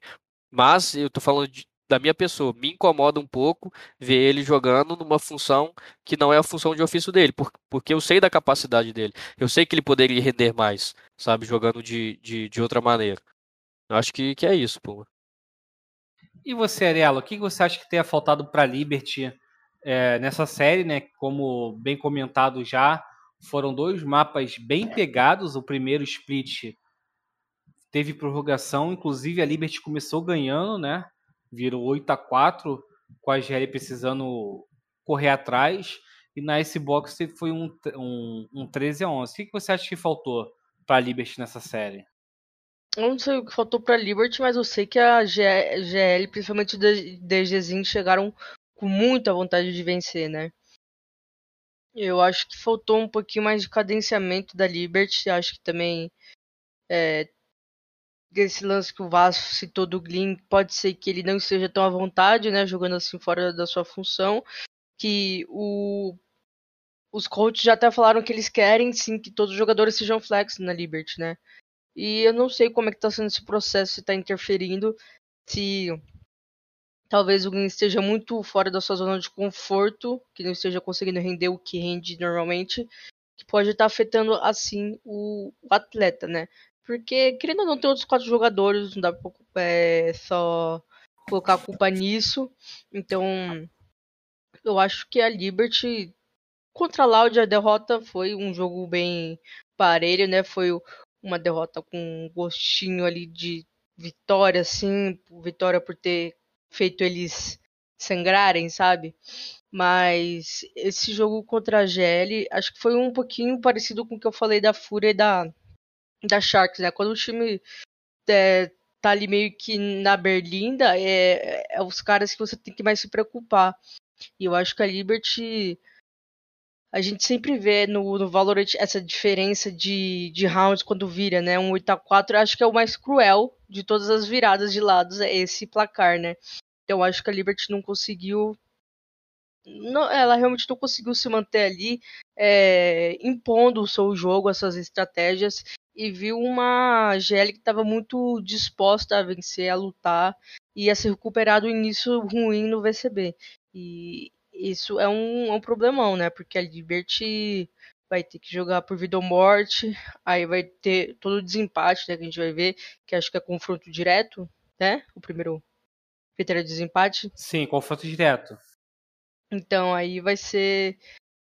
Mas eu tô falando de, da minha pessoa. Me incomoda um pouco ver ele jogando numa função que não é a função de ofício dele, porque eu sei da capacidade dele. Eu sei que ele poderia render mais, sabe, jogando de, de, de outra maneira. Eu acho que, que é isso, pô. E você, Ariela, o que você acha que tenha faltado para a Liberty é, nessa série, né? Como bem comentado já, foram dois mapas bem pegados. O primeiro split teve prorrogação, inclusive a Liberty começou ganhando, né? Virou 8 a 4 com a GL precisando correr atrás. E na Icebox foi um, um, um 13 a 11. O que, que você acha que faltou para a Liberty nessa série? Eu não sei o que faltou para a Liberty, mas eu sei que a GL, principalmente o DGzinho, chegaram com muita vontade de vencer, né? Eu acho que faltou um pouquinho mais de cadenciamento da Liberty. Acho que também é, desse lance que o Vasco citou do Glyn, pode ser que ele não esteja tão à vontade, né? Jogando assim fora da sua função. Que o, os coaches já até falaram que eles querem sim que todos os jogadores sejam flex na Liberty, né? E eu não sei como é que tá sendo esse processo, se está interferindo, se talvez alguém esteja muito fora da sua zona de conforto, que não esteja conseguindo render o que rende normalmente, que pode estar afetando assim o, o atleta, né? Porque, querendo ou não, tem outros quatro jogadores, não dá pra é, só colocar a culpa nisso. Então, eu acho que a Liberty contra a Loud, a derrota foi um jogo bem parelho, né? Foi uma derrota com um gostinho ali de vitória, assim, vitória por ter feito eles sangrarem, sabe? Mas esse jogo contra a GL, acho que foi um pouquinho parecido com o que eu falei da Fúria e da, da Sharks, né? Quando o time é, tá ali meio que na berlinda, é, é os caras que você tem que mais se preocupar. E eu acho que a Liberty a gente sempre vê no, no Valorant essa diferença de, de rounds quando vira, né? Um 8x4, acho que é o mais cruel de todas as viradas de lados, é esse placar, né? Então acho que a Liberty não conseguiu. Não, ela realmente não conseguiu se manter ali, é, impondo o seu jogo, as suas estratégias, e viu uma GL que estava muito disposta a vencer, a lutar, e a se recuperar do início ruim no VCB. E, isso é um, é um problemão, né? Porque a Liberty vai ter que jogar por vida ou morte. Aí vai ter todo o desempate né, que a gente vai ver, que acho que é confronto direto, né? O primeiro critério de desempate. Sim, confronto direto. Então aí vai ser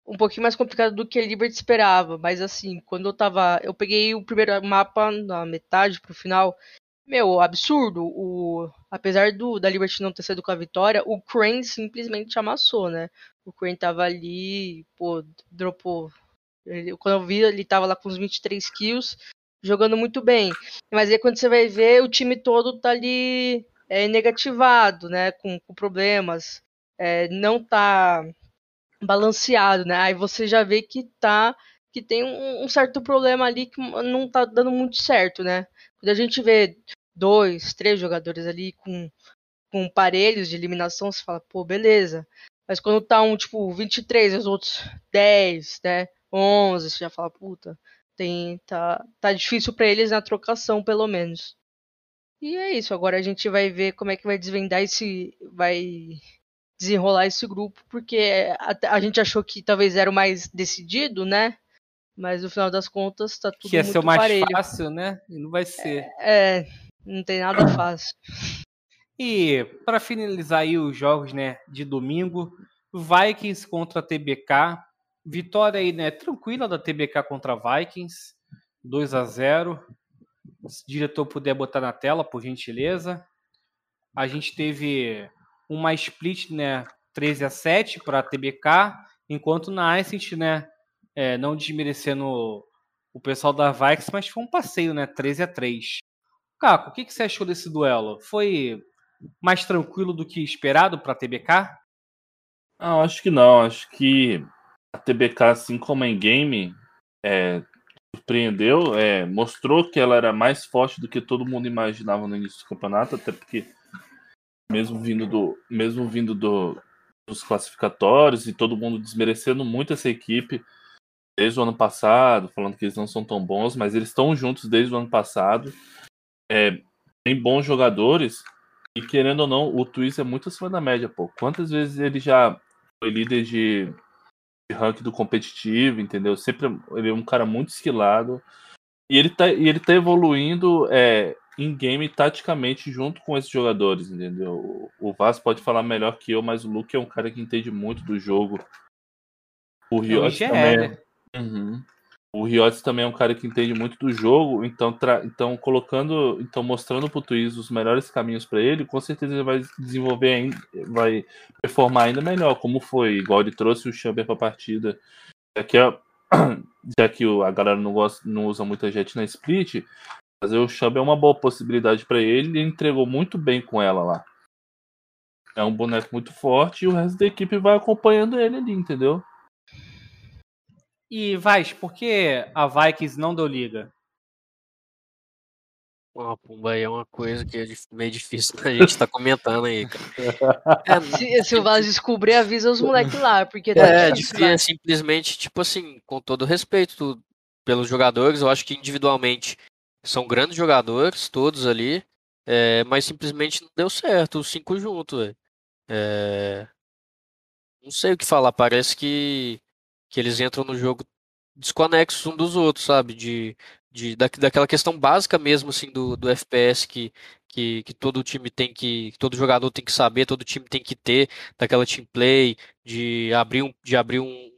um pouquinho mais complicado do que a Liberty esperava. Mas assim, quando eu tava. Eu peguei o primeiro mapa na metade pro final. Meu, absurdo. O, apesar do da Liberty não ter sido com a vitória, o Crane simplesmente amassou, né? O Crane tava ali, pô, dropou ele, quando eu vi, ele tava lá com uns 23 kills, jogando muito bem. Mas aí quando você vai ver, o time todo tá ali é, negativado, né? Com, com problemas. É, não tá balanceado, né? Aí você já vê que tá. Que tem um, um certo problema ali que não tá dando muito certo, né? Quando a gente vê dois, três jogadores ali com, com parelhos de eliminação, você fala, pô, beleza. Mas quando tá um, tipo, 23 e os outros 10, né? 11, você já fala, puta, tem, tá, tá difícil para eles na trocação, pelo menos. E é isso, agora a gente vai ver como é que vai desvendar esse. vai desenrolar esse grupo, porque a, a gente achou que talvez era o mais decidido, né? Mas no final das contas tá tudo que ia muito ser o mais parelho. fácil, né? E não vai ser. É, não tem nada fácil. E para finalizar aí os jogos, né, de domingo, Vikings contra TBK. Vitória aí, né, tranquila da TBK contra Vikings, 2 a 0. Se o diretor puder botar na tela, por gentileza. A gente teve uma split, né, 13 a 7 para TBK, enquanto na Ascent, né, é, não desmerecendo o pessoal da Vikings, mas foi um passeio, né, 13 a 3. Caco, o que, que você achou desse duelo? Foi mais tranquilo do que esperado para a TBK? Não, acho que não. Acho que a TBK, assim como em game, é, surpreendeu, é, mostrou que ela era mais forte do que todo mundo imaginava no início do campeonato, até porque mesmo vindo do mesmo vindo do, dos classificatórios e todo mundo desmerecendo muito essa equipe desde o ano passado, falando que eles não são tão bons, mas eles estão juntos desde o ano passado. É, tem bons jogadores e querendo ou não, o Twist é muito acima da média, pô. Quantas vezes ele já foi líder de ranking do competitivo, entendeu? Sempre ele é um cara muito esquilado. E ele tá, e ele tá evoluindo é, em game taticamente junto com esses jogadores, entendeu? O Vaz pode falar melhor que eu, mas o Luke é um cara que entende muito do jogo. O Riot também. É, né? uhum. O Riot também é um cara que entende muito do jogo, então, então colocando, então mostrando pro Twiz os melhores caminhos para ele, com certeza ele vai desenvolver ainda, vai performar ainda melhor, como foi, igual ele trouxe o Chamber pra partida. Já que, a, (clears throat) já que a galera não, gosta, não usa muita jet na split, fazer o Chamber é uma boa possibilidade para ele, ele entregou muito bem com ela lá. É um boneco muito forte e o resto da equipe vai acompanhando ele ali, entendeu? E Vaz, por que a Vikings não deu liga? Uma Pumba aí é uma coisa que é meio difícil a gente estar tá comentando aí, cara. (laughs) É, se, se o Vaz descobrir, avisa os moleques lá, porque tá é, difícil, é simplesmente, tipo assim, com todo respeito pelos jogadores, eu acho que individualmente são grandes jogadores, todos ali, é, mas simplesmente não deu certo, os cinco juntos, é, não sei o que falar, parece que que eles entram no jogo desconexos um dos outros, sabe? De, de, da, daquela questão básica mesmo, assim, do, do FPS que, que, que todo time tem que, todo jogador tem que saber, todo time tem que ter, daquela team play, de abrir um, de abrir um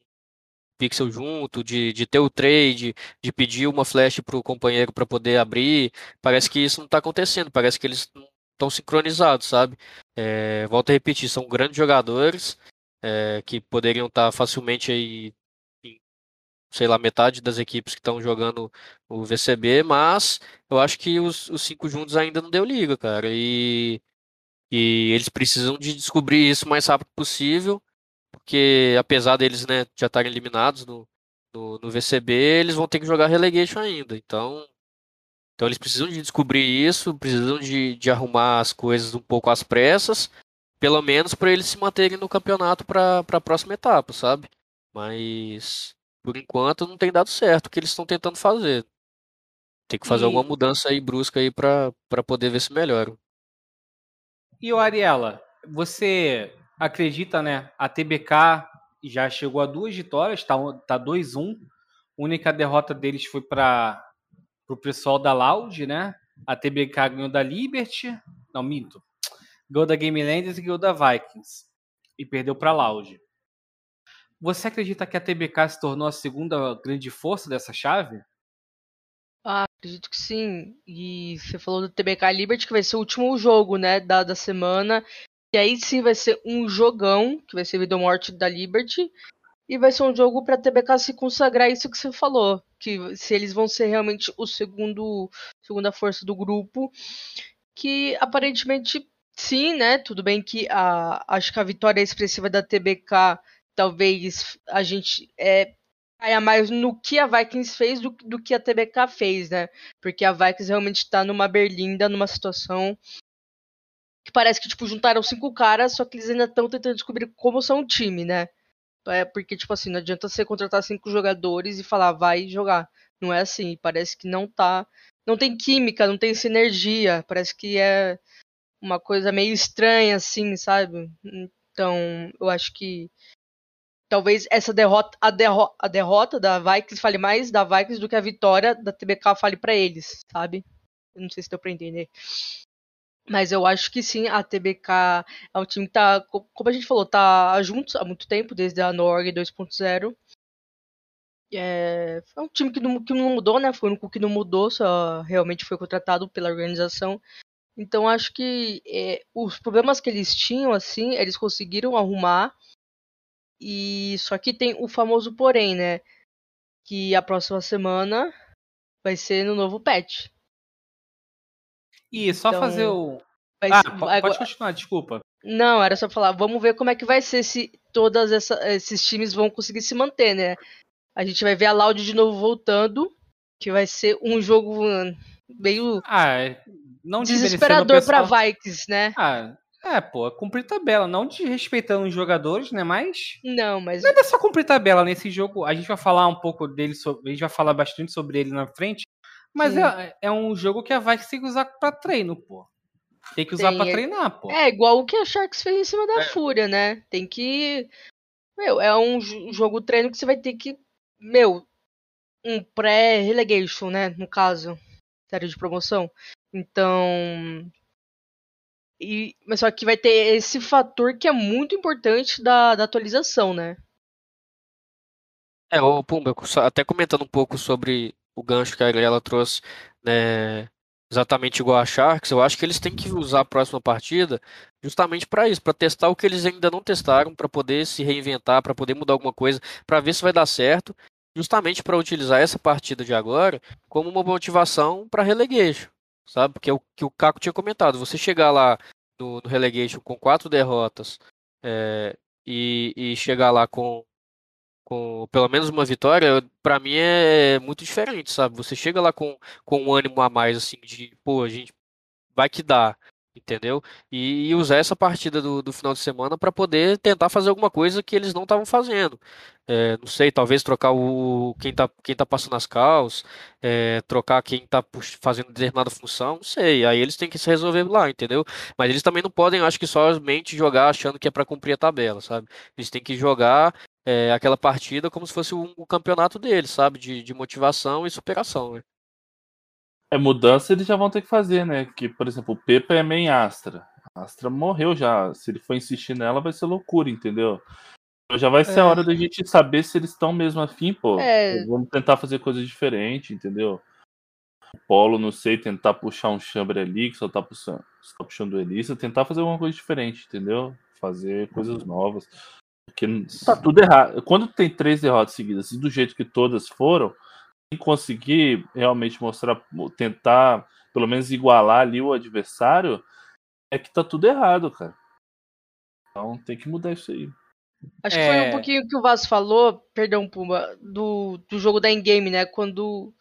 pixel junto, de, de ter o trade, de pedir uma flash para o companheiro para poder abrir. Parece que isso não está acontecendo, parece que eles não estão sincronizados, sabe? É, volto a repetir, são grandes jogadores é, que poderiam estar tá facilmente aí sei lá, metade das equipes que estão jogando o VCB, mas eu acho que os, os cinco juntos ainda não deu liga, cara. E, e eles precisam de descobrir isso o mais rápido possível, porque apesar deles né, já estarem eliminados no, no, no, VCB, eles vão ter que jogar relegation ainda. Então, então eles precisam de descobrir isso, precisam de, de arrumar as coisas um pouco às pressas, pelo menos para eles se manterem no campeonato para a próxima etapa, sabe? Mas por enquanto não tem dado certo o que eles estão tentando fazer. Tem que fazer e... alguma mudança aí brusca aí para poder ver se melhora. E o Ariela, você acredita, né? A TBK já chegou a duas vitórias, tá, tá 2-1 A única derrota deles foi para o pessoal da Loud, né? A TBK ganhou da Liberty. Não, minto. Ganhou da Game Landers e ganhou da Vikings. E perdeu para a Loud. Você acredita que a TBK se tornou a segunda grande força dessa chave? Ah, acredito que sim. E você falou do TBK Liberty, que vai ser o último jogo, né, da, da semana. E aí sim vai ser um jogão, que vai ser Vida ou Morte da Liberty. E vai ser um jogo para a TBK se consagrar isso que você falou. Que se eles vão ser realmente o segundo segunda força do grupo. Que aparentemente sim, né? Tudo bem que a, acho que a vitória expressiva da TBK talvez a gente é, caia mais no que a Vikings fez do, do que a TBK fez, né? Porque a Vikings realmente está numa berlinda, numa situação que parece que, tipo, juntaram cinco caras, só que eles ainda estão tentando descobrir como são um time, né? É porque, tipo assim, não adianta você contratar cinco jogadores e falar, vai jogar. Não é assim, parece que não tá. Não tem química, não tem sinergia. Parece que é uma coisa meio estranha, assim, sabe? Então, eu acho que talvez essa derrota, a, derro a derrota da Vikings fale mais da Vikings do que a vitória da TBK fale para eles, sabe? Não sei se deu pra entender. Mas eu acho que sim, a TBK é um time que tá, como a gente falou, tá juntos há muito tempo, desde a Norg 2.0. É, é um time que não, que não mudou, né? Foi único que não mudou, só realmente foi contratado pela organização. Então acho que é, os problemas que eles tinham, assim, eles conseguiram arrumar. E só que tem o famoso porém, né? Que a próxima semana vai ser no novo patch. E só então, fazer o. Ah, pode agora... continuar, desculpa. Não, era só falar, vamos ver como é que vai ser se todos esses times vão conseguir se manter, né? A gente vai ver a Loud de novo voltando, que vai ser um jogo meio ah, é, não desesperador para Vikings, né? Ah, é, pô, cumprir tabela, não desrespeitando os jogadores, né? Mas. Não, mas. Não é só cumprir tabela nesse jogo. A gente vai falar um pouco dele, sobre, a gente vai falar bastante sobre ele na frente. Mas é, é, um jogo que a Vikings tem que usar pra treino, pô. Tem que usar tem, pra é, treinar, pô. É, igual o que a Sharks fez em cima da é. Fúria, né? Tem que. Meu, é um jogo treino que você vai ter que. Meu, um pré-relegation, né? No caso. Série de promoção. Então. E, mas só que vai ter esse fator que é muito importante da, da atualização, né? É, o Pumba, até comentando um pouco sobre o gancho que a Gabriela trouxe, né, exatamente igual a Sharks, eu acho que eles têm que usar a próxima partida justamente para isso, para testar o que eles ainda não testaram, para poder se reinventar, para poder mudar alguma coisa, para ver se vai dar certo, justamente para utilizar essa partida de agora como uma motivação para relegation sabe? Porque é o que o Caco tinha comentado. Você chegar lá no, no relegation com quatro derrotas é, e, e chegar lá com, com pelo menos uma vitória, para mim é muito diferente, sabe? Você chega lá com, com um ânimo a mais, assim, de, pô, a gente vai que dá entendeu? E, e, usar essa partida do, do final de semana para poder tentar fazer alguma coisa que eles não estavam fazendo. É, não sei, talvez trocar o quem tá, quem tá passando as calças, é, trocar quem tá fazendo determinada função, não sei. Aí eles têm que se resolver lá, entendeu? Mas eles também não podem, acho que somente jogar achando que é para cumprir a tabela, sabe? Eles têm que jogar é, aquela partida como se fosse um, um campeonato deles, sabe? De, de motivação e superação, né? É mudança eles já vão ter que fazer, né? Que, por exemplo, o Pepa é main Astra. A Astra morreu já. Se ele for insistir nela, vai ser loucura, entendeu? Então já vai ser é. a hora da gente saber se eles estão mesmo afim, pô. É. Vamos tentar fazer coisas diferentes, entendeu? O Polo, não sei, tentar puxar um chambre ali, que só tá puxando, só tá puxando o Elisa, tentar fazer alguma coisa diferente, entendeu? Fazer coisas novas. Porque tá tudo errado. Quando tem três derrotas seguidas e do jeito que todas foram, conseguir realmente mostrar, tentar pelo menos igualar ali o adversário, é que tá tudo errado, cara. Então tem que mudar isso aí. Acho que foi um é. pouquinho que o Vaz falou, perdão, Puma, do, do jogo da Endgame, né? Quando,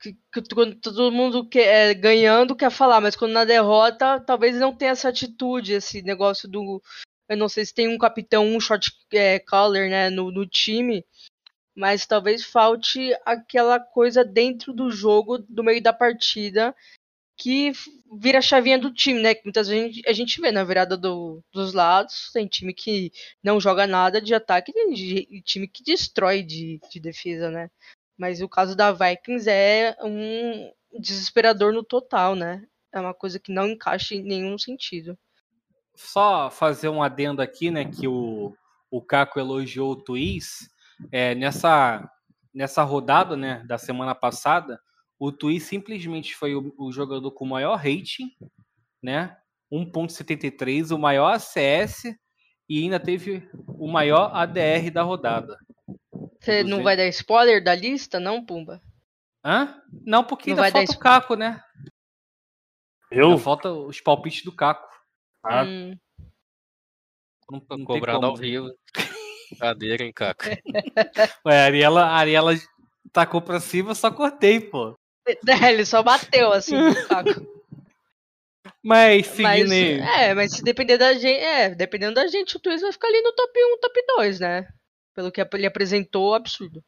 que, que, quando todo mundo quer, é, ganhando quer falar, mas quando na derrota, talvez não tenha essa atitude, esse negócio do. Eu não sei se tem um capitão, um short é, caller, né, no, no time, mas talvez falte aquela coisa dentro do jogo, do meio da partida, que vira a chavinha do time, né? Que muitas vezes a gente vê na virada do, dos lados, tem time que não joga nada de ataque e time que destrói de, de defesa, né? Mas o caso da Vikings é um desesperador no total, né? É uma coisa que não encaixa em nenhum sentido. Só fazer um adendo aqui, né? Que o, o Caco elogiou o Twist. É, nessa, nessa rodada, né? Da semana passada, o Tui simplesmente foi o, o jogador com o maior rating, né? 1.73, o maior ACS e ainda teve o maior ADR da rodada. Você não vai dar spoiler da lista, não, Pumba? Hã? Não, porque não ainda falta o Caco, né? Eu? Ainda falta os palpites do Caco. Ah. Hum. Não, não cobrando ao vivo. Cadeira, hein, Caco? (laughs) Ué, a Ariela, a Ariela tacou pra cima, eu só cortei, pô. É, ele só bateu assim no saco. (laughs) Mas seguindo mas, É, mas se depender da gente. É, dependendo da gente, o Twist vai ficar ali no top 1, top 2, né? Pelo que ele apresentou, absurdo.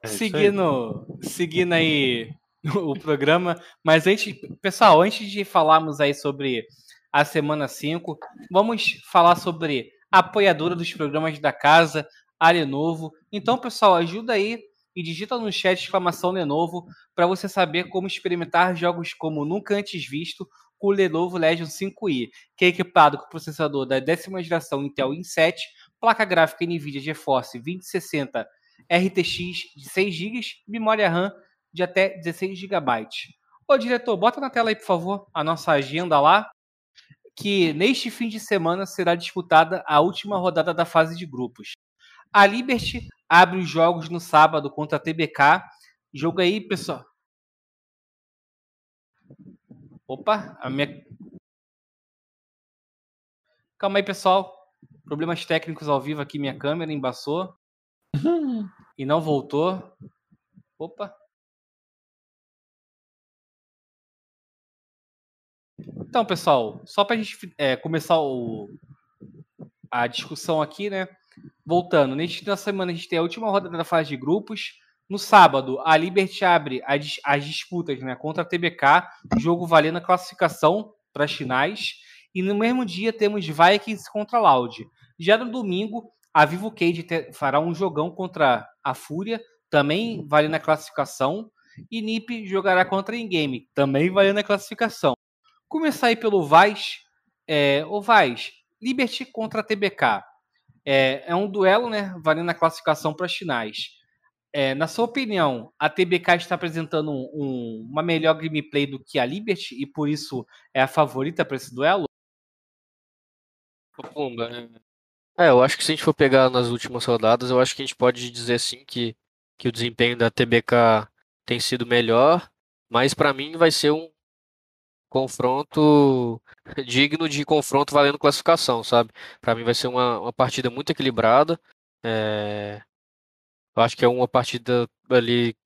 É seguindo, aí. seguindo aí (laughs) o programa, mas antes, pessoal, antes de falarmos aí sobre a semana 5, vamos falar sobre apoiadora dos programas da casa, a Lenovo. Então, pessoal, ajuda aí e digita no chat exclamação Lenovo para você saber como experimentar jogos como nunca antes visto com o Lenovo Legion 5i, que é equipado com processador da décima geração Intel i7, placa gráfica NVIDIA GeForce 2060 RTX de 6 GB memória RAM de até 16 GB. Ô diretor, bota na tela aí, por favor, a nossa agenda lá, que neste fim de semana será disputada a última rodada da fase de grupos. A Liberty abre os jogos no sábado contra a TBK. Jogo aí, pessoal. Opa, a minha. Calma aí, pessoal. Problemas técnicos ao vivo aqui, minha câmera embaçou. (laughs) e não voltou. Opa. Então, pessoal, só para a gente é, começar o, a discussão aqui, né? voltando, nesta semana a gente tem a última rodada da fase de grupos. No sábado, a Liberty abre as, as disputas né, contra a TBK, jogo valendo a classificação para as finais. E no mesmo dia temos Vikings contra Loud. Já no domingo, a Vivo Cage fará um jogão contra a Fúria, também valendo a classificação. E NiP jogará contra a Ingame, também valendo a classificação. Começar aí pelo Vaz. É, o Vaz, Liberty contra a TBK. É, é um duelo, né, valendo a classificação para as finais. É, na sua opinião, a TBK está apresentando um, um, uma melhor gameplay do que a Liberty e por isso é a favorita para esse duelo? Né? É, eu acho que se a gente for pegar nas últimas rodadas, eu acho que a gente pode dizer sim que, que o desempenho da TBK tem sido melhor, mas para mim vai ser um confronto (laughs) digno de confronto valendo classificação, sabe? Para mim vai ser uma, uma partida muito equilibrada. É... Eu acho que é uma partida ali,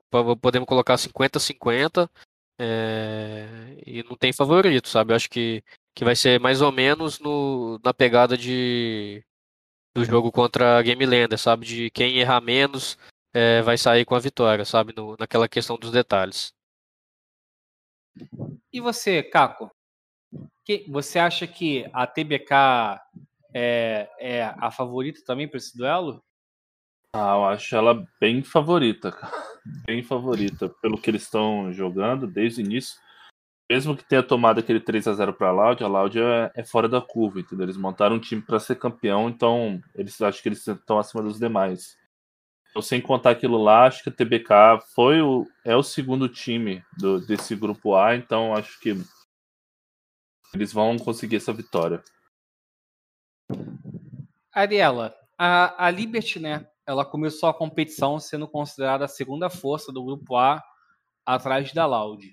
podemos colocar 50-50. É... E não tem favorito, sabe? Eu acho que, que vai ser mais ou menos no, na pegada de do jogo contra a Game Lander, sabe? De quem errar menos é, vai sair com a vitória, sabe? No, naquela questão dos detalhes. E você, Caco? Que, você acha que a TBK é, é a favorita também para esse duelo? Ah, eu acho ela bem favorita, bem favorita, pelo que eles estão jogando desde o início. Mesmo que tenha tomado aquele 3 a 0 para a Loud, a Loud é, é, fora da curva, entendeu? Eles montaram um time para ser campeão, então eles acho que eles estão acima dos demais. Então, sem contar aquilo lá, acho que a TBK foi o, é o segundo time do, desse grupo A, então acho que eles vão conseguir essa vitória. Ariela, a, a Liberty, né? Ela começou a competição sendo considerada a segunda força do grupo A atrás da Loud.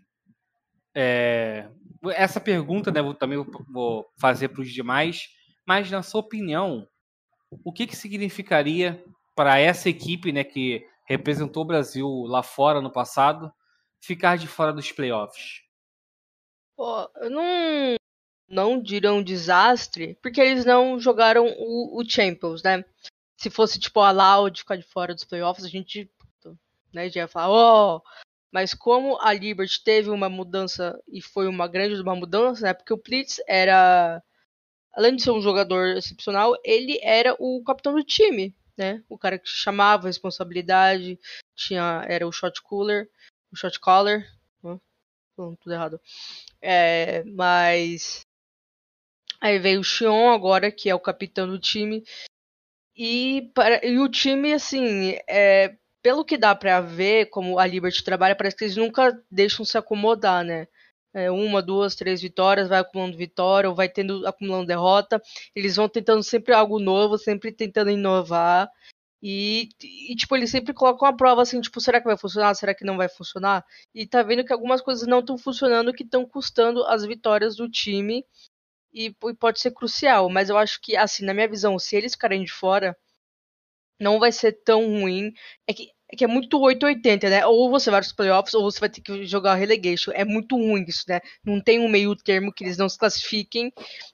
É, essa pergunta, né, vou, também vou fazer para os demais, mas na sua opinião, o que, que significaria para essa equipe, né, que representou o Brasil lá fora no passado, ficar de fora dos playoffs? Pô, eu não, não diria um desastre, porque eles não jogaram o, o Champions, né? Se fosse tipo a Loud ficar de fora dos playoffs, a gente né, já ia falar, ó, oh, Mas como a Liberty teve uma mudança e foi uma grande uma mudança, né? Porque o Blitz era além de ser um jogador excepcional, ele era o capitão do time, né? O cara que chamava a responsabilidade, tinha era o shot cooler, o shot caller, tudo errado. É, mas aí veio o Xion agora, que é o capitão do time. E, para, e o time, assim, é, pelo que dá pra ver, como a Liberty trabalha, parece que eles nunca deixam se acomodar, né? É, uma, duas, três vitórias, vai acumulando vitória, ou vai tendo acumulando derrota. Eles vão tentando sempre algo novo, sempre tentando inovar. E, e, tipo, eles sempre colocam a prova assim, tipo, será que vai funcionar? Será que não vai funcionar? E tá vendo que algumas coisas não estão funcionando, que estão custando as vitórias do time. E, e, pode ser crucial. Mas eu acho que, assim, na minha visão, se eles ficarem de fora, não vai ser tão ruim. É que que é muito 880, né? Ou você vai para os playoffs, ou você vai ter que jogar relegation. É muito ruim isso, né? Não tem um meio termo que eles não se classifiquem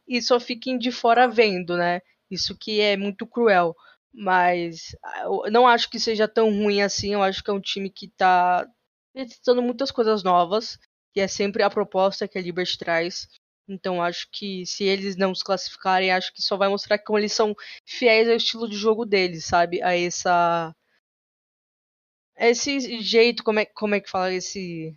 e só fiquem de fora vendo, né? Isso que é muito cruel. Mas eu não acho que seja tão ruim assim. Eu acho que é um time que está testando muitas coisas novas, que é sempre a proposta que a Liberty traz. Então acho que se eles não se classificarem, acho que só vai mostrar como eles são fiéis ao estilo de jogo deles, sabe? A essa esse jeito, como é, como é que fala esse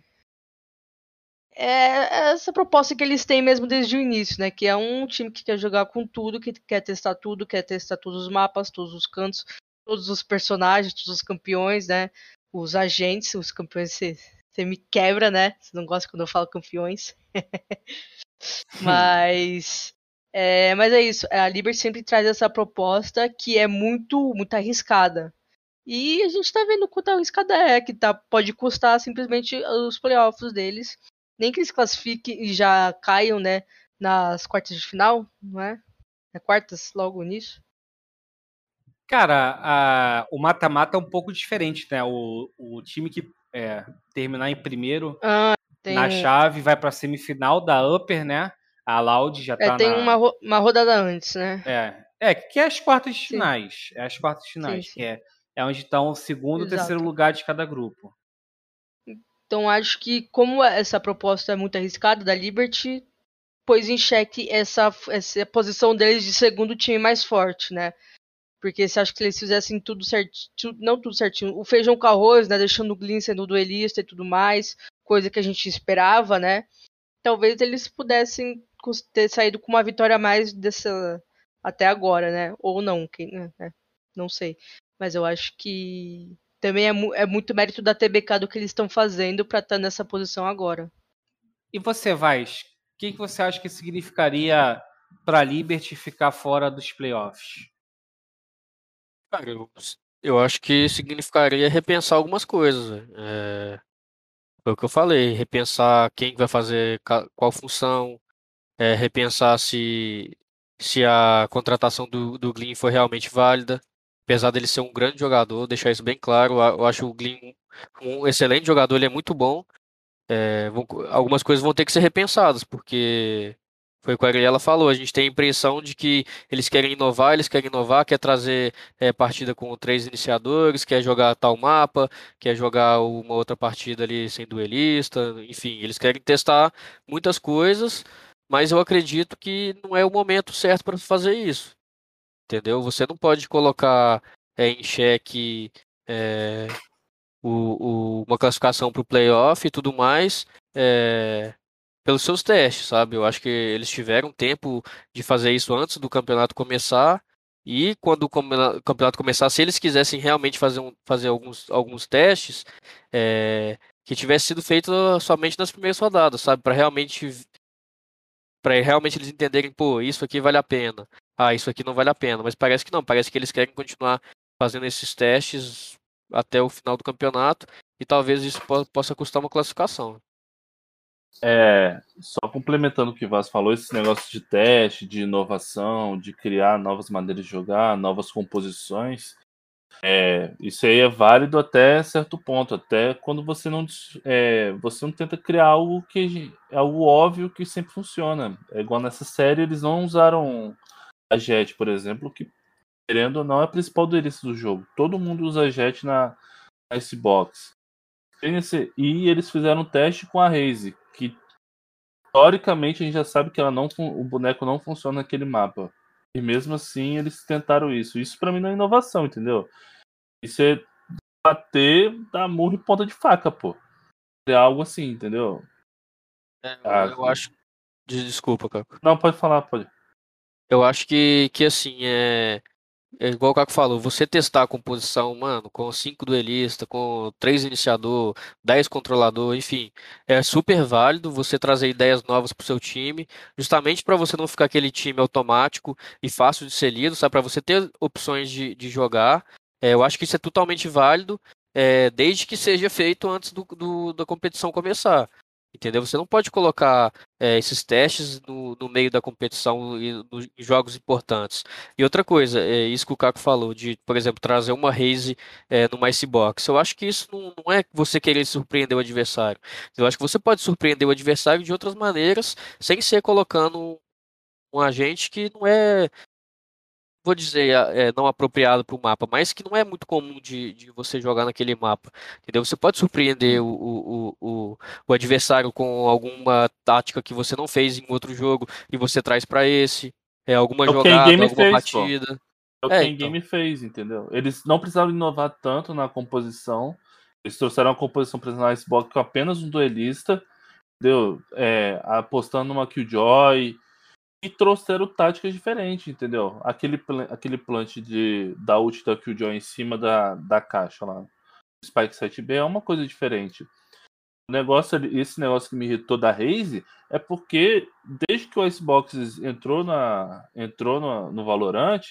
é essa proposta que eles têm mesmo desde o início, né? Que é um time que quer jogar com tudo, que quer testar tudo, quer testar todos os mapas, todos os cantos, todos os personagens, todos os campeões, né? Os agentes, os campeões você, você me quebra, né? Você não gosta quando eu falo campeões. (laughs) mas é, mas é isso. A Liberty sempre traz essa proposta que é muito muito arriscada. E a gente tá vendo quanto arriscada é, que tá, pode custar simplesmente os playoffs deles nem que eles classifiquem e já caiam, né, nas quartas de final, não é? É quartas logo nisso. Cara, a, o mata-mata é um pouco diferente, né? O, o time que é, terminar em primeiro ah, tem... na chave vai para semifinal da Upper, né? A Loud já é, tá tem na... uma, uma rodada antes, né? É, é que é as quartas de finais. É as quartas de finais, sim, sim. que é, é onde estão o segundo e terceiro lugar de cada grupo. Então acho que como essa proposta é muito arriscada da Liberty, pôs em xeque essa, essa posição deles de segundo time mais forte, né? Porque você acha que eles fizessem tudo certinho, não tudo certinho, o feijão com arroz, né? Deixando o Glyn sendo duelista e tudo mais, coisa que a gente esperava, né? Talvez eles pudessem ter saído com uma vitória a mais dessa até agora, né? Ou não, quem, né? não sei. Mas eu acho que também é, é muito mérito da TBK do que eles estão fazendo para estar tá nessa posição agora. E você, Vaz, o que, que você acha que significaria para a Liberty ficar fora dos playoffs? Cara, eu, eu acho que significaria repensar algumas coisas. É, foi o que eu falei, repensar quem vai fazer qual função, é, repensar se, se a contratação do, do Glyn foi realmente válida apesar dele ser um grande jogador, deixar isso bem claro, eu acho o Glyn um excelente jogador, ele é muito bom. É, vão, algumas coisas vão ter que ser repensadas, porque foi o que a Gabriela falou, a gente tem a impressão de que eles querem inovar, eles querem inovar, quer trazer é, partida com três iniciadores, quer jogar tal mapa, quer jogar uma outra partida ali sem duelista, enfim, eles querem testar muitas coisas, mas eu acredito que não é o momento certo para fazer isso entendeu? Você não pode colocar é, em xeque é, o, o, uma classificação para o playoff e tudo mais é, pelos seus testes, sabe? Eu acho que eles tiveram tempo de fazer isso antes do campeonato começar. E quando o campeonato começar, se eles quisessem realmente fazer, um, fazer alguns, alguns testes, é, que tivesse sido feito somente nas primeiras rodadas, sabe? Para realmente para realmente eles entenderem, pô, isso aqui vale a pena ah, isso aqui não vale a pena. Mas parece que não, parece que eles querem continuar fazendo esses testes até o final do campeonato e talvez isso possa custar uma classificação. É, só complementando o que o Vaz falou, esse negócio de teste, de inovação, de criar novas maneiras de jogar, novas composições, é, isso aí é válido até certo ponto, até quando você não, é, você não tenta criar algo que é algo óbvio que sempre funciona. É igual nessa série, eles não usaram a Jet, por exemplo, que querendo ou não é a principal delícia do jogo. Todo mundo usa Jet na, na Xbox. E eles fizeram um teste com a Raze, que teoricamente a gente já sabe que ela não, o boneco não funciona naquele mapa. E mesmo assim eles tentaram isso. Isso para mim não é inovação, entendeu? Isso é bater da murro e ponta de faca, pô. É algo assim, entendeu? É, ah, eu acho. Desculpa, Caco. Não, pode falar, pode. Eu acho que, que assim, é. É igual o Caco falou, você testar a composição, mano, com 5 duelista, com 3 iniciador, 10 controlador, enfim, é super válido você trazer ideias novas pro seu time, justamente para você não ficar aquele time automático e fácil de ser lido, sabe? Para você ter opções de, de jogar. É, eu acho que isso é totalmente válido, é, desde que seja feito antes do, do, da competição começar. Entendeu? Você não pode colocar é, esses testes no, no, meio da competição e no, em jogos importantes. E outra coisa, é isso que o Caco falou, de, por exemplo, trazer uma raise é, no Icebox. Eu acho que isso não, não, é você querer surpreender o adversário. Eu acho que você pode surpreender o adversário de outras maneiras, sem ser colocando um agente que não é vou dizer, é, não apropriado para o mapa, mas que não é muito comum de, de você jogar naquele mapa. Entendeu? Você pode surpreender o, o, o, o adversário com alguma tática que você não fez em outro jogo e você traz para esse. É alguma é jogada, alguma fez, partida. Pô. É o que é, então. game fez, entendeu? Eles não precisavam inovar tanto na composição. Eles trouxeram uma composição para na Icebox com apenas um duelista, entendeu? É, apostando numa Killjoy, e trouxeram táticas diferentes, entendeu? Aquele, aquele plant de, da ult da Killjoy em cima da, da caixa lá. Spike 7B é uma coisa diferente. O negócio, esse negócio que me irritou da Raze é porque desde que o Icebox entrou, na, entrou no, no Valorant,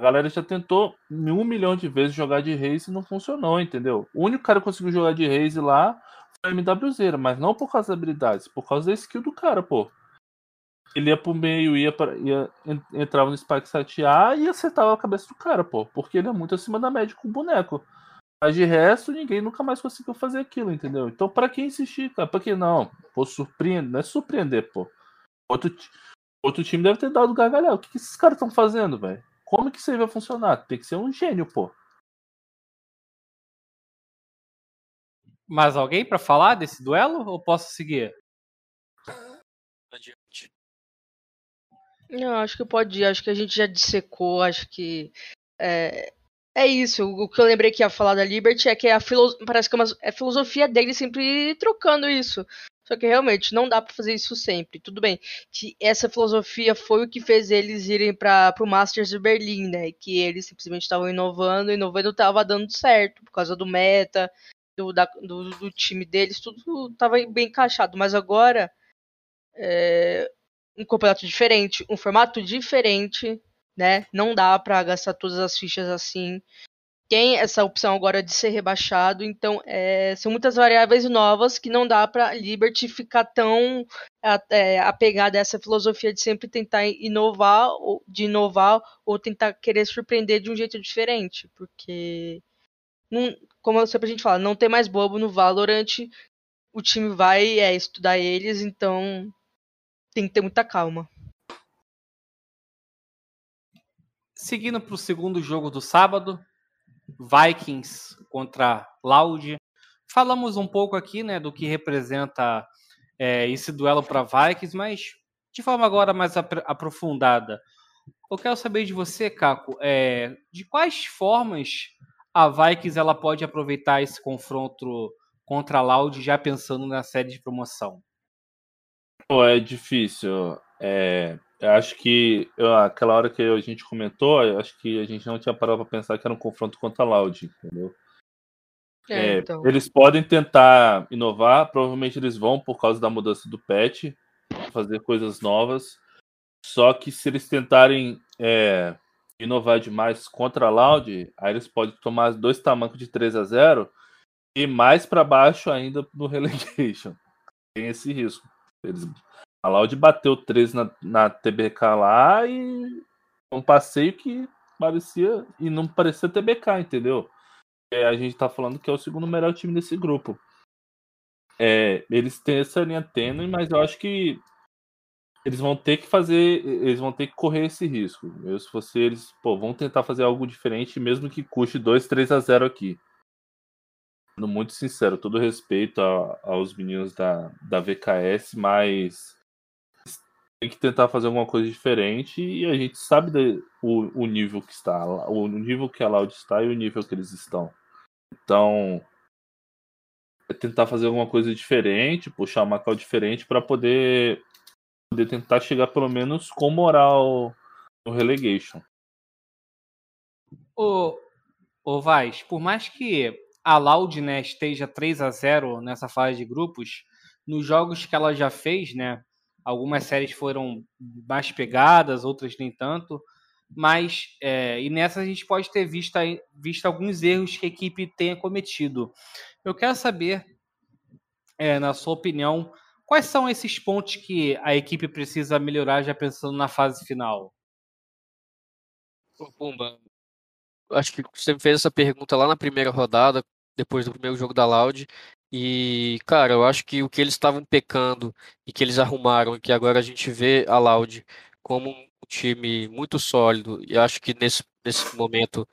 a galera já tentou um milhão de vezes jogar de Raze e não funcionou, entendeu? O único cara que conseguiu jogar de Raze lá foi a MWZ, mas não por causa das habilidades, por causa da skill do cara, pô ele ia pro meio, ia, pra, ia entrava no Spike 7A e acertava a cabeça do cara, pô. Porque ele é muito acima da média com o boneco. Mas de resto, ninguém nunca mais conseguiu fazer aquilo, entendeu? Então, para que insistir, cara? Pra que não? Pô, surpreender, não é surpreender, pô. Outro, outro time deve ter dado gargalhada. O que, que esses caras estão fazendo, velho? Como que isso aí vai funcionar? Tem que ser um gênio, pô. Mais alguém para falar desse duelo ou posso seguir? Não, acho que pode ir. Acho que a gente já dissecou. Acho que é, é isso. O que eu lembrei que ia falar da Liberty é que a parece que é, uma... é a filosofia dele sempre trocando isso. Só que realmente não dá para fazer isso sempre. Tudo bem que essa filosofia foi o que fez eles irem para o Masters de Berlim, né? Que eles simplesmente estavam inovando, inovando estava dando certo por causa do meta, do, da, do, do, time deles, tudo estava bem encaixado. Mas agora é, um campeonato diferente, um formato diferente, né? Não dá para gastar todas as fichas assim. Tem essa opção agora de ser rebaixado, então é, são muitas variáveis novas que não dá para Liberty ficar tão é, apegada a essa filosofia de sempre tentar inovar, ou, de inovar ou tentar querer surpreender de um jeito diferente, porque não, como sempre a gente fala, não tem mais bobo no Valorant, o time vai é, estudar eles, então tem que ter muita calma. Seguindo para o segundo jogo do sábado, Vikings contra Loud. Falamos um pouco aqui né, do que representa é, esse duelo para Vikings, mas de forma agora mais ap aprofundada. Eu quero saber de você, Caco, é, de quais formas a Vikings ela pode aproveitar esse confronto contra a Loud já pensando na série de promoção? Pô, é difícil. É, eu acho que eu, aquela hora que a gente comentou, eu acho que a gente não tinha parado para pensar que era um confronto contra a Loud, entendeu? É, é, então. Eles podem tentar inovar, provavelmente eles vão por causa da mudança do patch, fazer coisas novas. Só que se eles tentarem é, inovar demais contra a Loud, aí eles podem tomar dois tamancos de 3 a 0 e mais para baixo ainda no (laughs) relegation. Tem esse risco. Eles, a Loud bateu 13 na, na TBK lá e um passeio que parecia. E não parecia TBK, entendeu? É, a gente tá falando que é o segundo melhor time desse grupo. É, eles têm essa linha tênue, mas eu acho que eles vão ter que fazer, eles vão ter que correr esse risco. Eu, se fosse eles, pô, vão tentar fazer algo diferente, mesmo que custe 2, 3 a 0 aqui. Muito sincero, todo respeito a, aos meninos da, da VKS, mas tem que tentar fazer alguma coisa diferente e a gente sabe de, o, o nível que está, o nível que a Loud está e o nível que eles estão. Então, é tentar fazer alguma coisa diferente, puxar uma call diferente para poder, poder tentar chegar pelo menos com moral no relegation. O, o Vaz, por mais que a Loud né, esteja 3 a 0 nessa fase de grupos, nos jogos que ela já fez, né, algumas séries foram mais pegadas, outras nem tanto, mas é, e nessa a gente pode ter visto, visto alguns erros que a equipe tenha cometido. Eu quero saber, é, na sua opinião, quais são esses pontos que a equipe precisa melhorar já pensando na fase final? Pumba, acho que você fez essa pergunta lá na primeira rodada, depois do primeiro jogo da Loud. E, cara, eu acho que o que eles estavam pecando e que eles arrumaram, e que agora a gente vê a Loud como um time muito sólido, e acho que nesse, nesse momento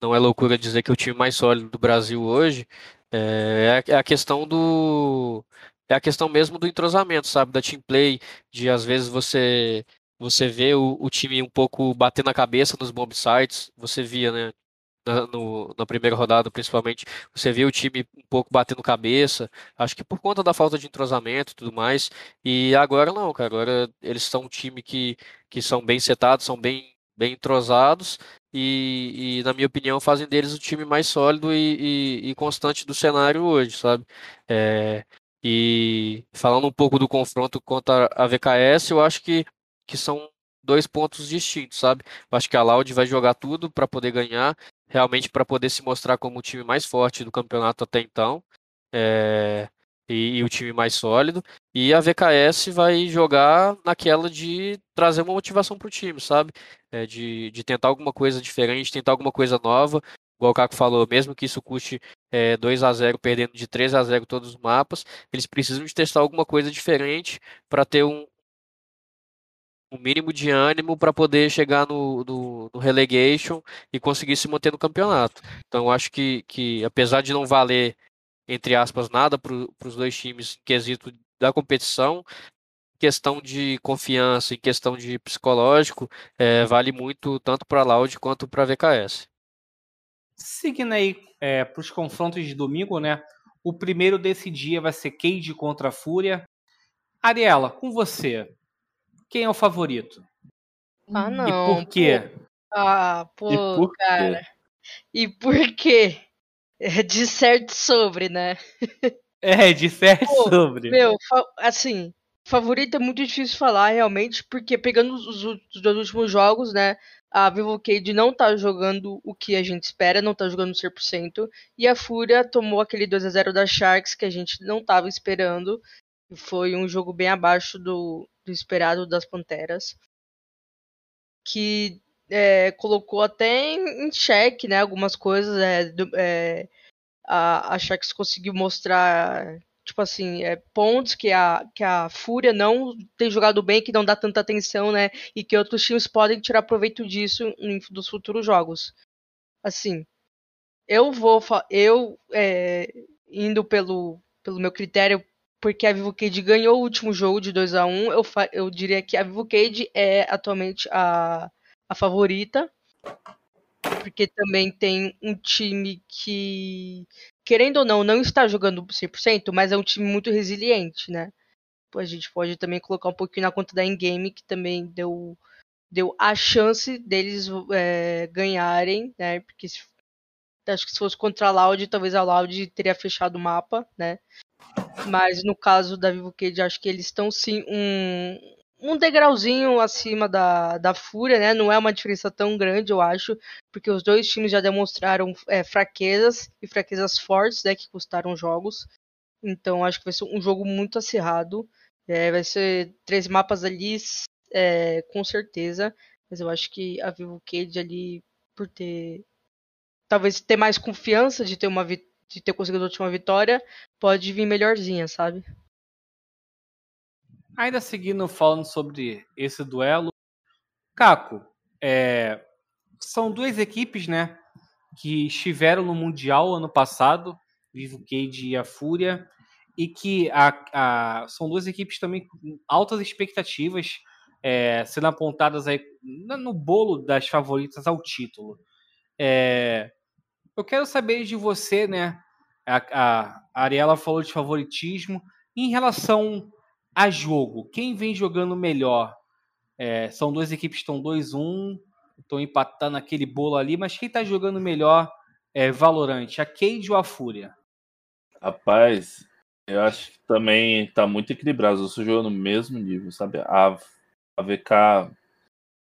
não é loucura dizer que é o time mais sólido do Brasil hoje, é, é a questão do. É a questão mesmo do entrosamento, sabe? Da team play, de às vezes você você vê o, o time um pouco batendo a cabeça nos bomb sites, você via, né? Na, no, na primeira rodada, principalmente, você vê o time um pouco batendo cabeça, acho que por conta da falta de entrosamento e tudo mais, e agora não, cara, agora eles são um time que, que são bem setados, são bem, bem entrosados, e, e, na minha opinião, fazem deles o time mais sólido e, e, e constante do cenário hoje, sabe? É, e falando um pouco do confronto contra a VKS, eu acho que que são dois pontos distintos, sabe? Eu acho que a Loud vai jogar tudo para poder ganhar, realmente para poder se mostrar como o time mais forte do campeonato até então. É... E, e, o time mais sólido. E a VKS vai jogar naquela de trazer uma motivação para o time, sabe? É, de, de tentar alguma coisa diferente, tentar alguma coisa nova. Igual o Caco falou, mesmo que isso custe é, 2 a 0 perdendo de 3 a 0 todos os mapas, eles precisam de testar alguma coisa diferente para ter um, um mínimo de ânimo para poder chegar no, no, no, relegation e conseguir se manter no campeonato. Então acho que, que apesar de não valer, entre aspas, nada para os dois times em quesito da competição, questão de confiança e questão de psicológico, é, vale muito tanto para a Loud quanto para a VKS. Seguindo aí é, para os confrontos de domingo, né? O primeiro desse dia vai ser Cade contra a Fúria. Ariela, com você, quem é o favorito? Ah, não. E por quê? Pô. Ah, pô, e por cara. Quê? E por quê? É de certo sobre, né? É, de certo pô, sobre. Meu, assim, favorito é muito difícil falar, realmente, porque pegando os, os dois últimos jogos, né? A Vivo Cade não tá jogando o que a gente espera, não tá jogando 100%. E a Fúria tomou aquele 2 a 0 da Sharks que a gente não tava esperando. Foi um jogo bem abaixo do, do esperado das Panteras, que é, colocou até em, xeque né, algumas coisas. É, do, é, a, a Sharks conseguiu mostrar tipo assim, é, pontos que a, que a Fúria não tem jogado bem, que não dá tanta atenção, né? E que outros times podem tirar proveito disso em, dos futuros jogos. Assim, eu vou. Eu, é, indo pelo, pelo meu critério porque a Vivo Cade ganhou o último jogo de 2 a 1 eu, eu diria que a Vivo Cade é atualmente a, a favorita. Porque também tem um time que, querendo ou não, não está jogando 100%, mas é um time muito resiliente, né? A gente pode também colocar um pouquinho na conta da Endgame, que também deu, deu a chance deles é, ganharem, né? Porque se, acho que se fosse contra a Loud, talvez a Loud teria fechado o mapa, né? Mas no caso da Vivo Cage, acho que eles estão sim um, um degrauzinho acima da, da Fúria, né? Não é uma diferença tão grande, eu acho, porque os dois times já demonstraram é, fraquezas e fraquezas fortes, né? Que custaram jogos. Então acho que vai ser um jogo muito acirrado. É, vai ser três mapas ali, é, com certeza. Mas eu acho que a Vivo Cage ali, por ter. Talvez ter mais confiança de ter uma vitória de ter conseguido a última vitória, pode vir melhorzinha, sabe? Ainda seguindo falando sobre esse duelo, Caco, é, são duas equipes, né, que estiveram no Mundial ano passado Vivo Cage e a Fúria, e que a, a, são duas equipes também com altas expectativas, é, sendo apontadas aí no bolo das favoritas ao título. É, eu quero saber de você, né? A, a Ariela falou de favoritismo. Em relação a jogo, quem vem jogando melhor? É, são duas equipes que estão 2-1, estão empatando aquele bolo ali, mas quem está jogando melhor é Valorante, a Cade ou a Fúria? Rapaz, eu acho que também está muito equilibrado. Eu estou jogando no mesmo nível, sabe? A, a VK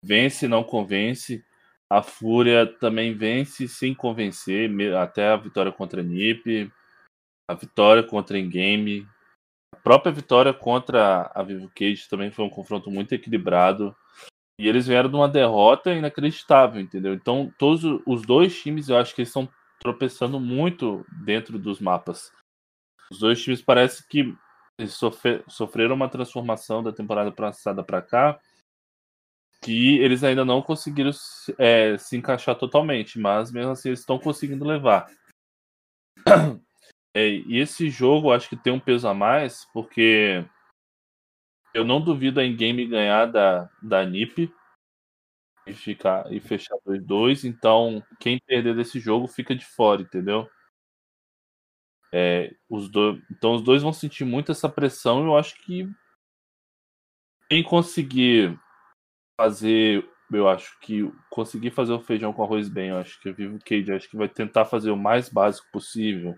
vence, não convence. A Fúria também vence sem convencer, até a vitória contra a NiP, a vitória contra a Endgame, a própria vitória contra a Vivo Cage também foi um confronto muito equilibrado. E eles vieram de uma derrota inacreditável, entendeu? Então, todos os dois times, eu acho que eles estão tropeçando muito dentro dos mapas. Os dois times parece que sofreram uma transformação da temporada passada para cá, que eles ainda não conseguiram é, se encaixar totalmente, mas mesmo assim eles estão conseguindo levar. (clears throat) É, e esse jogo acho que tem um peso a mais, porque eu não duvido a Game ganhar da, da NiP e, ficar, e fechar 2-2. Então, quem perder desse jogo fica de fora, entendeu? É, os dois, então, os dois vão sentir muito essa pressão. Eu acho que quem conseguir fazer, eu acho que conseguir fazer o feijão com arroz bem, eu acho que o Vivo Cage acho que vai tentar fazer o mais básico possível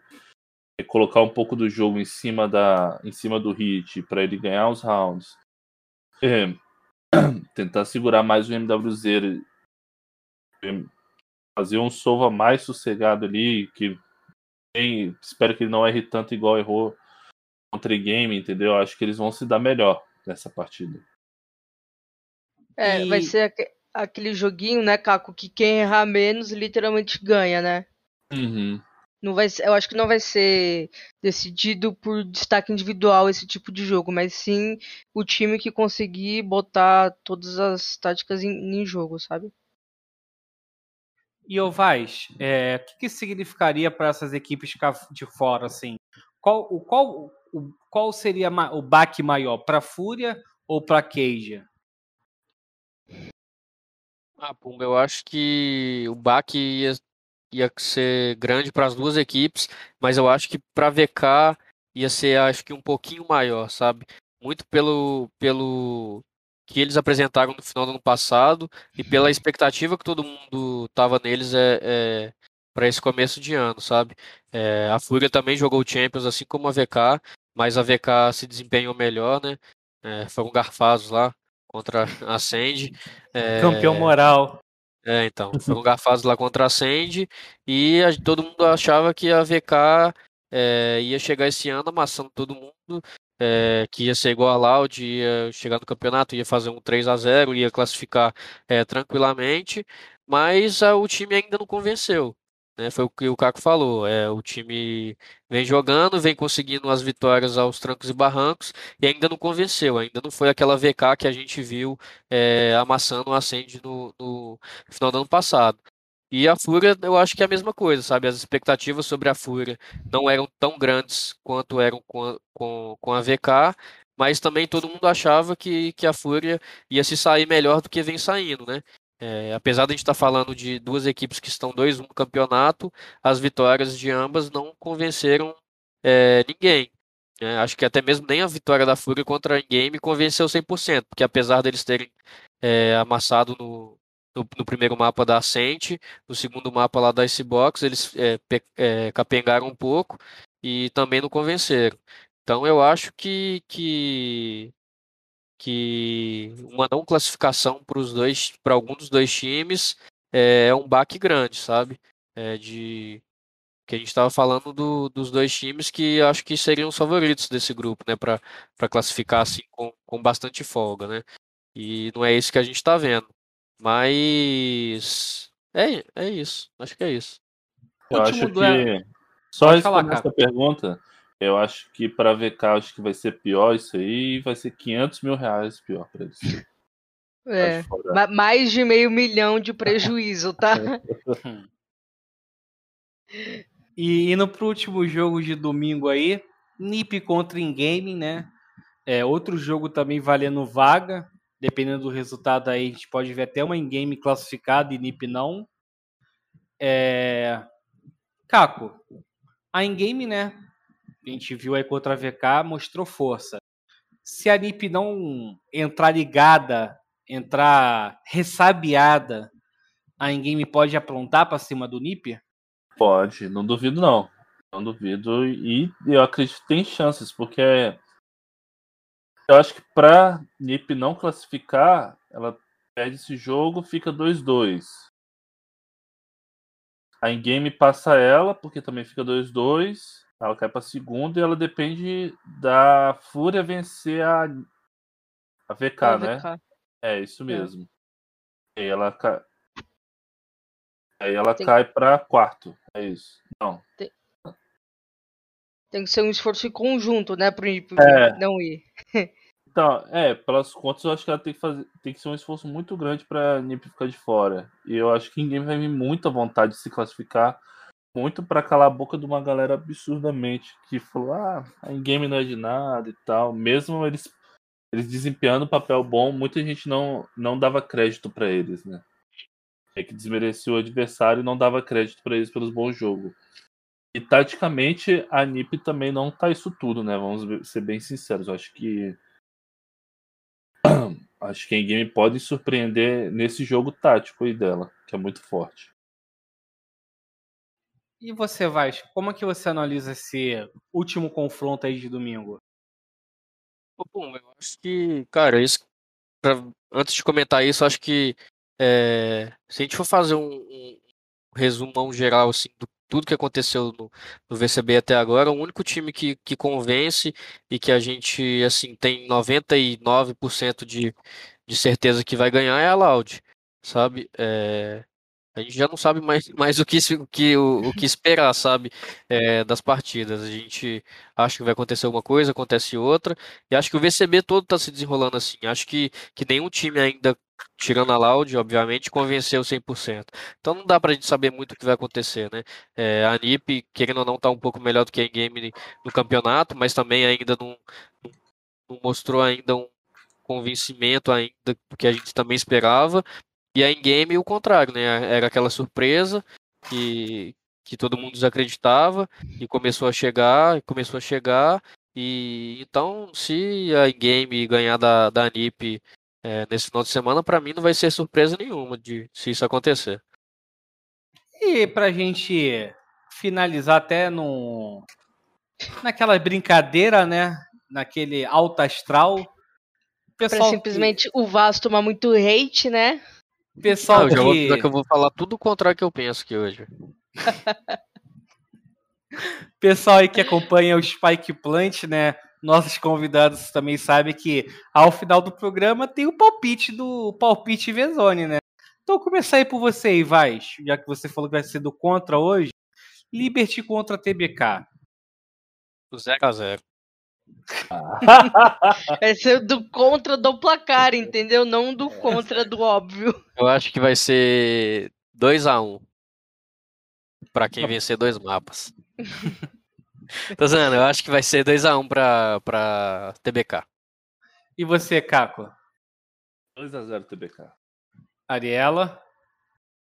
colocar um pouco do jogo em cima da em cima do hit para ele ganhar os rounds. É, (clears throat) tentar segurar mais o MWZ, fazer um sova mais sossegado ali, que espero que ele não erre tanto igual errou contra o game, entendeu? Acho que eles vão se dar melhor nessa partida. É, e... vai ser aquele joguinho, né, Caco, que quem errar menos literalmente ganha, né? Uhum. Não vai, eu acho que não vai ser decidido por destaque individual esse tipo de jogo, mas sim o time que conseguir botar todas as táticas em, em jogo, sabe? E o Vaz, é, o que, que significaria para essas equipes ficar de fora assim? Qual, o, qual, o, qual seria o baque maior, para Fúria ou para Keija? Ah, Pumba, eu acho que o baque ia ia ser grande para as duas equipes, mas eu acho que para VK ia ser acho que um pouquinho maior, sabe? Muito pelo pelo que eles apresentaram no final do ano passado e pela expectativa que todo mundo tava neles é, é para esse começo de ano, sabe? É, a Fúria também jogou o Champions assim como a VK, mas a VK se desempenhou melhor, né? É, foram garfados lá contra (laughs) a Sandy. É, Campeão moral. É, então, foi um garfazo lá contra a Sandy e a, todo mundo achava que a VK é, ia chegar esse ano amassando todo mundo, é, que ia ser igual a Loud, ia chegar no campeonato, ia fazer um 3 a 0 ia classificar é, tranquilamente, mas a, o time ainda não convenceu. Né? Foi o que o Caco falou. É, o time vem jogando, vem conseguindo as vitórias aos trancos e barrancos e ainda não convenceu. Ainda não foi aquela VK que a gente viu é, amassando o Ascend no, no final do ano passado. E a Fúria, eu acho que é a mesma coisa, sabe? As expectativas sobre a Fúria não eram tão grandes quanto eram com a, com, com a VK, mas também todo mundo achava que, que a Fúria ia se sair melhor do que vem saindo, né? É, apesar de a gente estar tá falando de duas equipes que estão 2-1 no campeonato, as vitórias de ambas não convenceram é, ninguém. É, acho que até mesmo nem a vitória da Fúria contra a Game convenceu 100%, porque apesar deles terem é, amassado no, no, no, primeiro mapa da Ascent, no segundo mapa lá da Icebox, eles é, é, capengaram um pouco e também não convenceram. Então eu acho que, que que uma não classificação para os dois, para algum dos dois times é, é um baque grande, sabe? É de que a gente estava falando do, dos dois times que acho que seriam os favoritos desse grupo, né? Para classificar assim com, com bastante folga, né? E não é isso que a gente está vendo. Mas é, é isso. Acho que é isso. Eu acho que só respondendo essa pergunta, eu acho que para VK acho que vai ser pior isso aí, vai ser 500 mil reais pior para eles. É, mais de meio milhão de prejuízo, tá? (laughs) E indo pro último jogo de domingo aí, NiP contra Ingame, né? É, outro jogo também valendo vaga. Dependendo do resultado aí, a gente pode ver até uma Ingame classificada e NiP não. É... Caco, a Ingame, né? A gente viu aí contra a VK, mostrou força. Se a NiP não entrar ligada, entrar ressabiada, a Ingame pode aprontar para cima do NiP? Pode, não duvido não. Não duvido. E eu acredito que tem chances, porque eu acho que pra NiP não classificar, ela perde esse jogo, fica 2-2. A Ingame passa ela, porque também fica 2-2. Ela cai pra segunda e ela depende da Fúria vencer a, a VK, A né? VK. É, isso mesmo. E aí ela cai. Aí ela Tem- cai pra quarto. É isso. Não. Tem que ser um esforço em conjunto, né? NiP É. não ir. Então, é, pelas contas, eu acho que ela tem que fazer, tem que ser um esforço muito grande pra NiP ficar de fora. E eu acho que ninguém vai vir muita vontade de se classificar, muito pra calar a boca de uma galera absurdamente que falou: "Ah, a game não é de nada" e tal. Mesmo eles eles desempenhando um papel bom, muita gente não não dava crédito pra eles, né? É que desmerecia o adversário e não dava crédito pra eles pelos bons jogos. E taticamente a NiP também não tá isso tudo, né? Vamos ser bem sinceros. Eu acho que (clears throat) acho que a game pode surpreender nesse jogo tático aí dela, que é muito forte. E você, Vasco, como é que você analisa esse último confronto aí de domingo? Pum, eu acho que, cara, isso, pra- antes de comentar isso, acho que é, se a gente for fazer um, um resumão geral assim, do tudo que aconteceu no, no VCB até agora, o único time que, que convence e que a gente assim tem 99% de, de certeza que vai ganhar é a Loud, sabe? É, a gente já não sabe mais, mais o que, o que, o, o que esperar, sabe? É, das partidas. A gente acha que vai acontecer uma coisa, acontece outra. E acho que o VCB todo está se desenrolando assim. Acho que, que nenhum time ainda, tirando a Loud, obviamente, convenceu 100%. Então não dá pra gente saber muito o que vai acontecer, né? É, a NiP, querendo ou não, tá um pouco melhor do que a Game no campeonato, mas também ainda não, não- não mostrou ainda um convencimento ainda do que a gente também esperava. E a Ingame o contrário, né? Era aquela surpresa que, que todo mundo desacreditava e começou a chegar, e começou a chegar. E então, se a Ingame ganhar da, da NiP é, nesse final de semana, pra mim não vai ser surpresa nenhuma de se isso acontecer. E pra gente finalizar até no naquela brincadeira, né? Naquele alto astral. Pra Pessoal, simplesmente o Vaz tomar muito hate, né? Pessoal, não, eu vou, que... já que eu vou falar tudo o contrário que eu penso aqui hoje. (laughs) Pessoal aí que acompanha o Spike Plant, né? Nossos convidados também sabem que ao final do programa tem o palpite do palpite Vezone, né? Então começar aí por você, Ivaz, já que você falou que vai ser do contra hoje. Liberty contra TBK. O 0x0. Vai ser do contra do placar, entendeu? Não do é. contra do óbvio. Eu acho que vai ser 2 a 1 um, para quem vencer dois mapas. (laughs) Tô dizendo, eu acho que vai ser 2 a 1 um para para TBK. E você, Caco? 2 a 0 TBK. Ariela?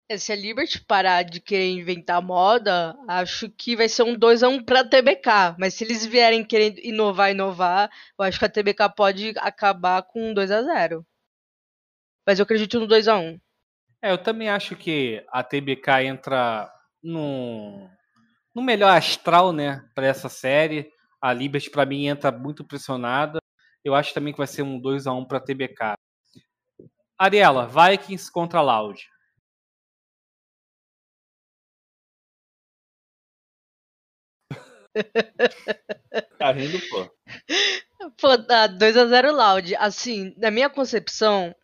É, Se a Liberty parar de querer inventar moda, acho que vai ser um 2x1 pra TBK. Mas se eles vierem querendo inovar, inovar, eu acho que a TBK pode acabar com um 2x0. Mas eu acredito no 2x1. É, eu também acho que a TBK entra no, no melhor astral, né, para essa série. A Liberty para mim entra muito pressionada. Eu acho também que vai ser um 2 a 1 para TBK. Ariela, Vikings contra Loud. Tá rindo, pô. Pô, dá 2x0 Loud. Assim, na minha concepção,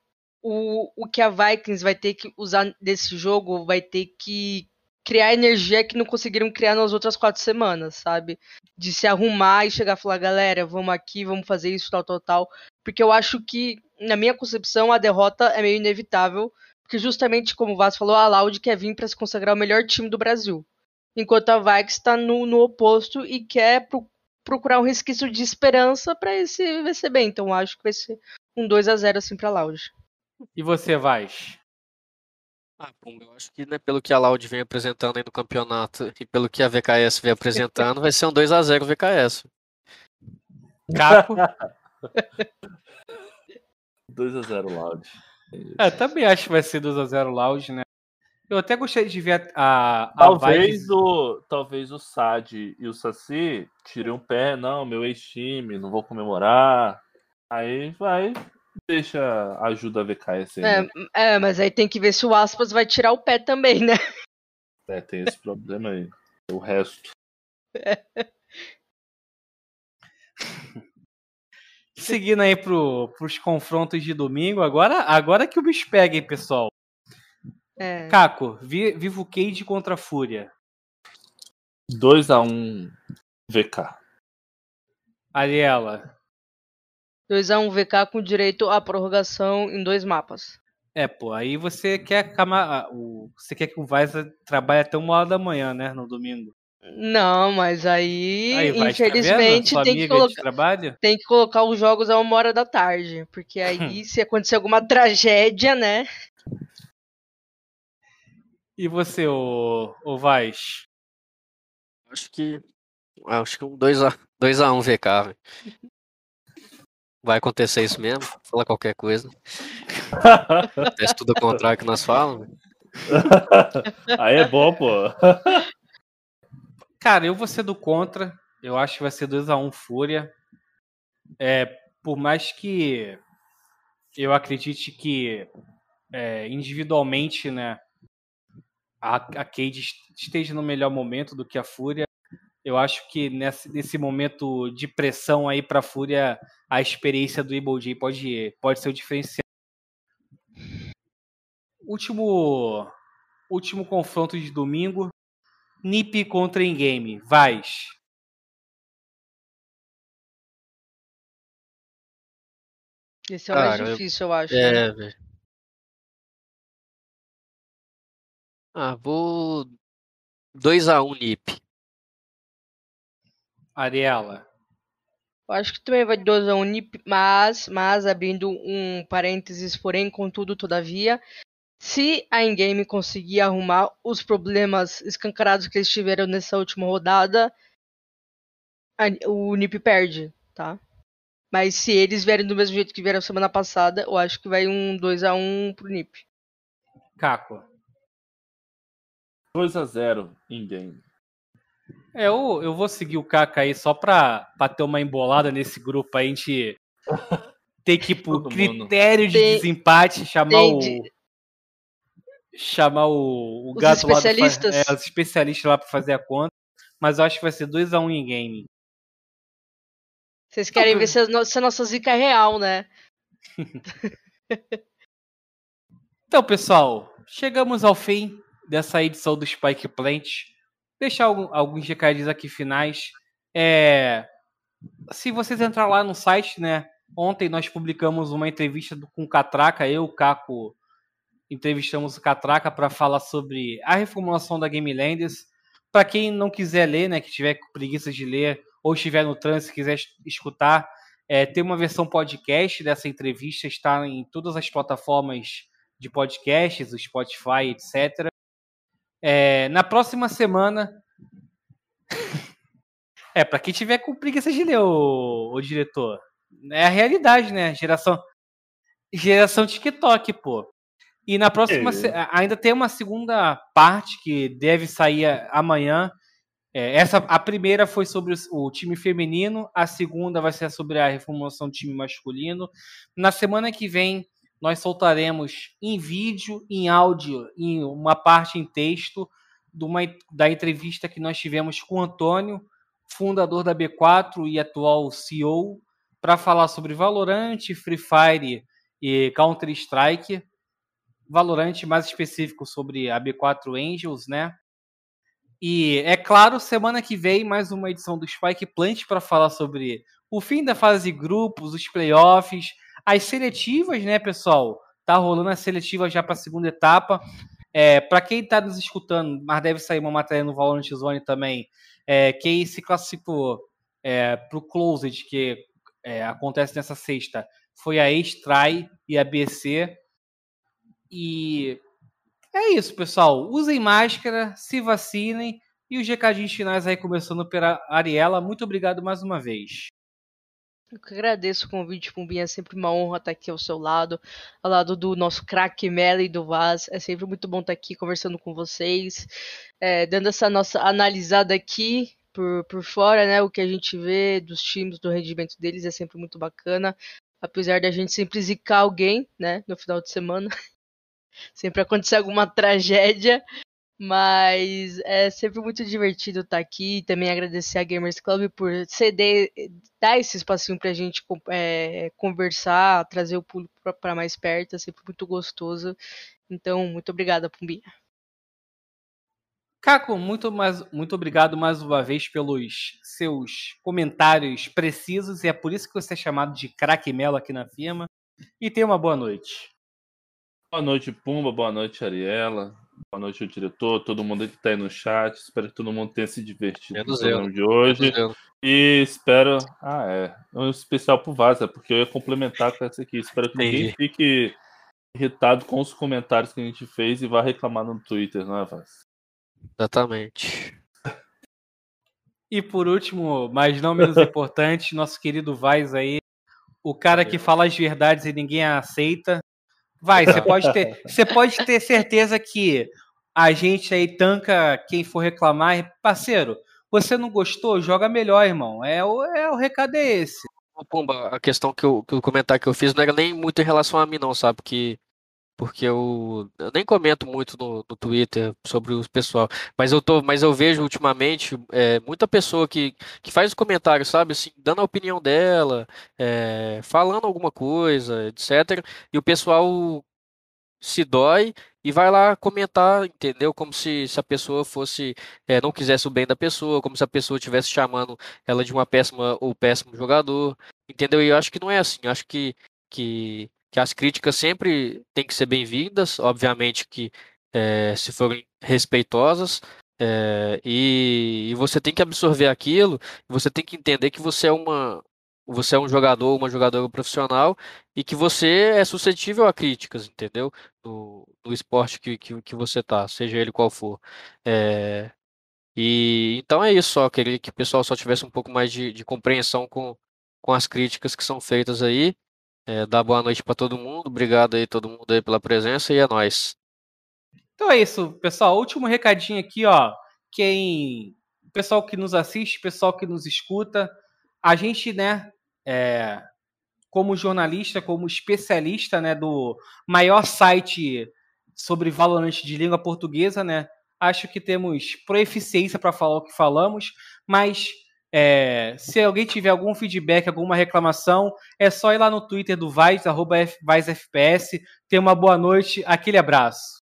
o, o que a Vikings vai ter que usar desse jogo vai ter que criar energia que não conseguiram criar nas outras quatro semanas, sabe? De se arrumar e chegar e falar, galera, vamos aqui, vamos fazer isso, tal, tal, tal. Porque eu acho que, na minha concepção, a derrota é meio inevitável. Porque justamente, como o Vaz falou, a Loud quer vir pra se consagrar o melhor time do Brasil. Enquanto a Vikes está no, no oposto e quer pro, procurar um resquício de esperança para esse VCB. Então acho que vai ser um 2 a 0 assim para Loud. E você, Vaz? Ah, eu acho que né, pelo que a Loud vem apresentando aí no campeonato e pelo que a VKS vem apresentando, vai ser um 2 a 0 VKS. Caco? (laughs) 2 a 0 Loud. É, também acho que vai ser 2 a 0 Loud, né? Eu até gostaria de ver a. a talvez, o, talvez o Sad e o Saci tirem um pé, não, meu ex-time, não vou comemorar. Aí vai, deixa ajuda a VKS. É, né? é, mas aí tem que ver se o Aspas vai tirar o pé também, né? (laughs) É, tem esse problema aí. O resto. É. (laughs) Seguindo aí pro, pros confrontos de domingo, agora, agora que o bicho pega, hein, pessoal. É. Caco, Vivo Cage contra a Fúria. 2x1 VK. Ariela. 2x1 VK com direito à prorrogação em dois mapas. É, pô, aí você quer, o, você quer que o Vaz trabalhe até uma hora da manhã, né, no domingo. Não, mas aí, aí vai, infelizmente, tá tem, que colocar, tem que colocar os jogos a uma hora da tarde. Porque aí, (laughs) se acontecer alguma tragédia, né? E você, o, o Vaz? Acho que. Acho que um 2x1 2 a 1 VK, velho. Vai acontecer isso mesmo? Fala qualquer coisa. Acontece tudo ao contrário que nós falamos. Aí é bom, pô. Cara, eu vou ser do contra. Eu acho que vai ser 2x1 Fúria. É, por mais que eu acredite que é, individualmente, né, a, a Cade esteja no melhor momento do que a Fúria. Eu acho que nesse, nesse momento de pressão aí para a Fúria, a experiência do Evil J pode, pode ser o diferencial. Último, último confronto de domingo. NiP contra Ingame. Vais. Esse é o Cara, mais difícil, eu, eu acho. É, velho. Ah, vou 2x1 um, NiP. Ariela. Eu acho que também vai 2x1 um, NiP, mas, mas abrindo um parênteses, porém, contudo, todavia, se a Ingame conseguir arrumar os problemas escancarados que eles tiveram nessa última rodada, a, o NiP perde, tá? Mas se eles vierem do mesmo jeito que vieram semana passada, eu acho que vai um 2x1 pro NiP. Caco. 2x0 in-game. É, eu, eu vou seguir o Caca aí só pra, pra ter uma embolada nesse grupo aí, a gente ter que ir pro (laughs) critério de tem, desempate, chamar o. De chamar o, o os gato especialistas. lá do, é, os especialistas lá para fazer a conta, mas eu acho que vai ser 2 a 1 um em game. Vocês querem Não, ver se a, se a nossa zica é real, né? (laughs) então, pessoal, chegamos ao fim dessa edição do Spike Plant. Deixar alguns recadinhos aqui finais. É, se vocês entrar lá no site, né? Ontem nós publicamos uma entrevista com o Catraca, eu, o Caco entrevistamos o Catraca para falar sobre a reformulação da Game Landers. Para quem não quiser ler, né, que tiver preguiça de ler ou estiver no trânsito e quiser escutar, é, tem uma versão podcast dessa entrevista, está em todas as plataformas de podcasts, o Spotify, etc. É, na próxima semana. (laughs) é, para quem tiver com preguiça de ler, o, o diretor. É a realidade, né? Geração. Geração TikTok, pô. E na próxima. É. Ainda tem uma segunda parte que deve sair amanhã. É, essa, a primeira foi sobre o, o, time feminino, a segunda vai ser sobre a reformulação do time masculino. Na semana que vem, nós soltaremos em vídeo, em áudio, em uma parte em texto uma, da entrevista que nós tivemos com o Antônio, fundador da B4 e atual CEO, para falar sobre Valorant, Free Fire e Counter-Strike. Valorant mais específico sobre a B4 Angels, né? E é claro, semana que vem mais uma edição do Spike Plant para falar sobre o fim da fase de grupos, os playoffs, as seletivas, né, pessoal? Tá rolando a seletiva já para a segunda etapa. É, para quem está nos escutando, mas deve sair uma matéria no Valorant Zone também, é, quem se classificou é, para o Closed, que é, acontece nessa sexta, foi a Extrai e a BC. E é isso, pessoal. Usem máscara, se vacinem e os recadinhos finais aí começando pela Ariela. Muito obrigado mais uma vez. Eu que agradeço o convite, Pumbinha. É sempre uma honra estar aqui ao seu lado, ao lado do nosso craque Melo e do Vaz. É sempre muito bom estar aqui conversando com vocês, é, dando essa nossa analisada aqui por, por fora, né? O que a gente vê dos times, do rendimento deles é sempre muito bacana. Apesar da gente sempre zicar alguém, né? No final de semana. (laughs) sempre acontecer alguma tragédia. Mas é sempre muito divertido estar aqui. Também agradecer a Gamers Club por ceder, dar esse espacinho pra gente é, conversar, trazer o público para mais perto. É sempre muito gostoso. Então, muito obrigada, Pumbinha. Caco, muito, mais, muito obrigado mais uma vez pelos seus comentários precisos. E é por isso que você é chamado de craque Melo aqui na firma. E tenha uma boa noite. Boa noite, Pumba. Boa noite, Ariela. Boa noite ao diretor, todo mundo que está aí no chat. Espero que todo mundo tenha se divertido no programa de hoje. E espero. Ah, é. Um especial pro Vaza, porque eu ia complementar com essa aqui. Espero que Entendi. ninguém fique irritado com os comentários que a gente fez e vá reclamar no Twitter, não é, Vaz? Exatamente. E por último, mas não menos (laughs) importante, nosso querido Vaz aí, o cara que fala as verdades e ninguém aceita. Vai, você (laughs) pode ter, você pode ter certeza que a gente aí tanca quem for reclamar, parceiro. Você não gostou? Joga melhor, irmão. É o, é o recado é esse. Pumba, a questão que eu, que o comentário que eu fiz não era nem muito em relação a mim, não, sabe? Que porque eu, eu, nem comento muito no, no, Twitter sobre o pessoal, mas eu tô, mas eu vejo ultimamente é, muita pessoa que, que faz comentários, sabe, assim, dando a opinião dela, é, falando alguma coisa, etc. E o pessoal se dói e vai lá comentar, entendeu? Como se, se a pessoa fosse, é, não quisesse o bem da pessoa, como se a pessoa estivesse chamando ela de uma péssima ou péssimo jogador, entendeu? E eu acho que não é assim, eu acho que, que que as críticas sempre têm que ser bem-vindas, obviamente que é, se forem respeitosas, é, e, e, você tem que absorver aquilo, você tem que entender que você é uma você é um jogador, uma jogadora profissional e que você é suscetível a críticas, entendeu? No, no esporte que, que, que você tá, seja ele qual for. É, e então é isso só, queria que o pessoal só tivesse um pouco mais de, de compreensão com, com as críticas que são feitas aí é, boa noite para todo mundo. Obrigado aí todo mundo aí pela presença e é nóis. Então é isso, pessoal. Último recadinho aqui, ó. Quem. Pessoal que nos assiste, pessoal que nos escuta, a gente, né, é, como jornalista, como especialista, né, do maior site sobre Valorant de língua portuguesa, né, acho que temos proeficiência para falar o que falamos, mas é, se alguém tiver algum feedback, alguma reclamação, é só ir lá no Twitter do Vais, arroba VaisFPS. Tenha uma boa noite, aquele abraço.